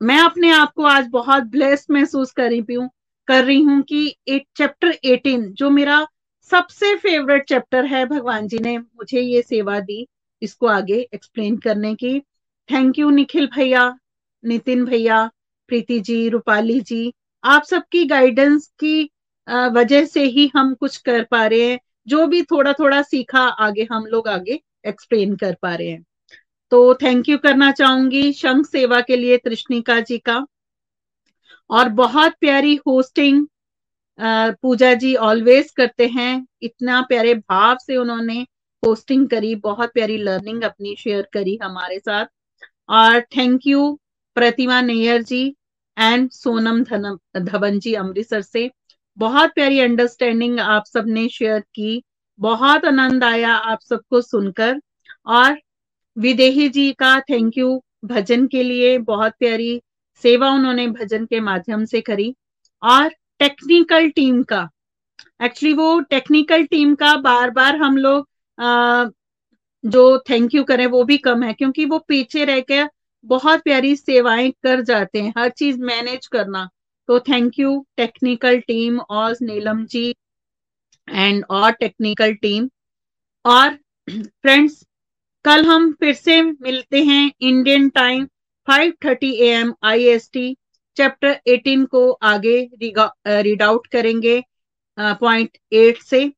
मैं अपने आप को आज बहुत ब्लेस्ड महसूस कर रही हूँ, कर रही हूँ कि एक चैप्टर 18 जो मेरा सबसे फेवरेट चैप्टर है, भगवान जी ने मुझे ये सेवा दी इसको आगे एक्सप्लेन करने की। थैंक यू निखिल भैया नितिन भैया प्रीति जी, रूपाली जी, आप सबकी गाइडेंस की वजह से ही हम कुछ कर पा रहे हैं। जो भी थोड़ा थोड़ा सीखा, आगे हम लोग आगे एक्सप्लेन कर पा रहे हैं। तो थैंक यू करना चाहूँगी शंख सेवा के लिए तृष्णिका जी का। और बहुत प्यारी होस्टिंग पूजा जी ऑलवेज करते हैं। इतना प्यारे भाव से उन्होंने होस्टिंग करी, बहुत प्यारी लर्निंग अपनी शेयर करी हमारे साथ। और thank you Pratima Nayyar ji and Sonam Dhawan ji Amritsar से। बहुत प्यारी अंडरस्टैंडिंग आप सबने शेयर की। बहुत आनंद आया आप सबको सुनकर। और विदेही जी का थैंक यू भजन के लिए बहुत प्यारी सेवा उन्होंने भजन के माध्यम से करी। और टेक्निकल टीम का एक्चुअली वो टेक्निकल टीम का बार बार हम लोग जो थैंक यू करें वो भी कम है, क्योंकि वो पीछे रह के बहुत प्यारी सेवाएँ कर जाते हैं हर चीज़ मैनेज करना। तो थैंक यू टेक्निकल टीम और नीलम जी एंड और टेक्निकल टीम और फ्रेंड्स कल हम फिर से मिलते हैं Indian time 5:30 AM IST chapter 18 को आगे रीड आउट करेंगे पॉइंट uh, एट से।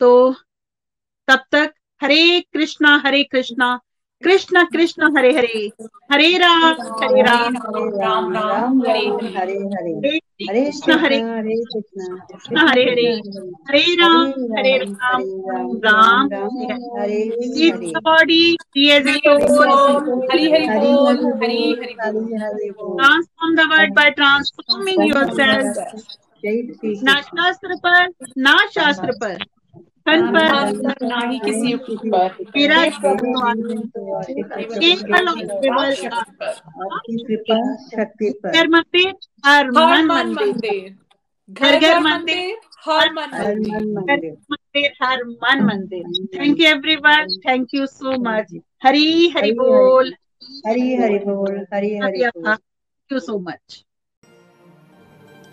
तो तब तक हरे कृष्णा हरे कृष्णा। कृष्ण कृष्ण हरे हरे। हरे राम हरे राम। राम राम हरे हरे हरे हरे कृष्ण हरे हरे कृष्ण हरे हरे। हरे राम हरे राम राम हरे बॉडी हरि हरि बोल Hari Hari transform the world by transforming yourself ना शास्त्र पर ना शास्त्र पर। तन पर ना ही किसी पर मेरा केवल और शक्ति पर घर मंदिर हर मन मंदिर। घर घर मंदिर हर मन मंदिर। हर मन मंदिर। Thank you everyone thank you so much Hari Hari बोल। हरी हरि बोल Hari Hari thank you so much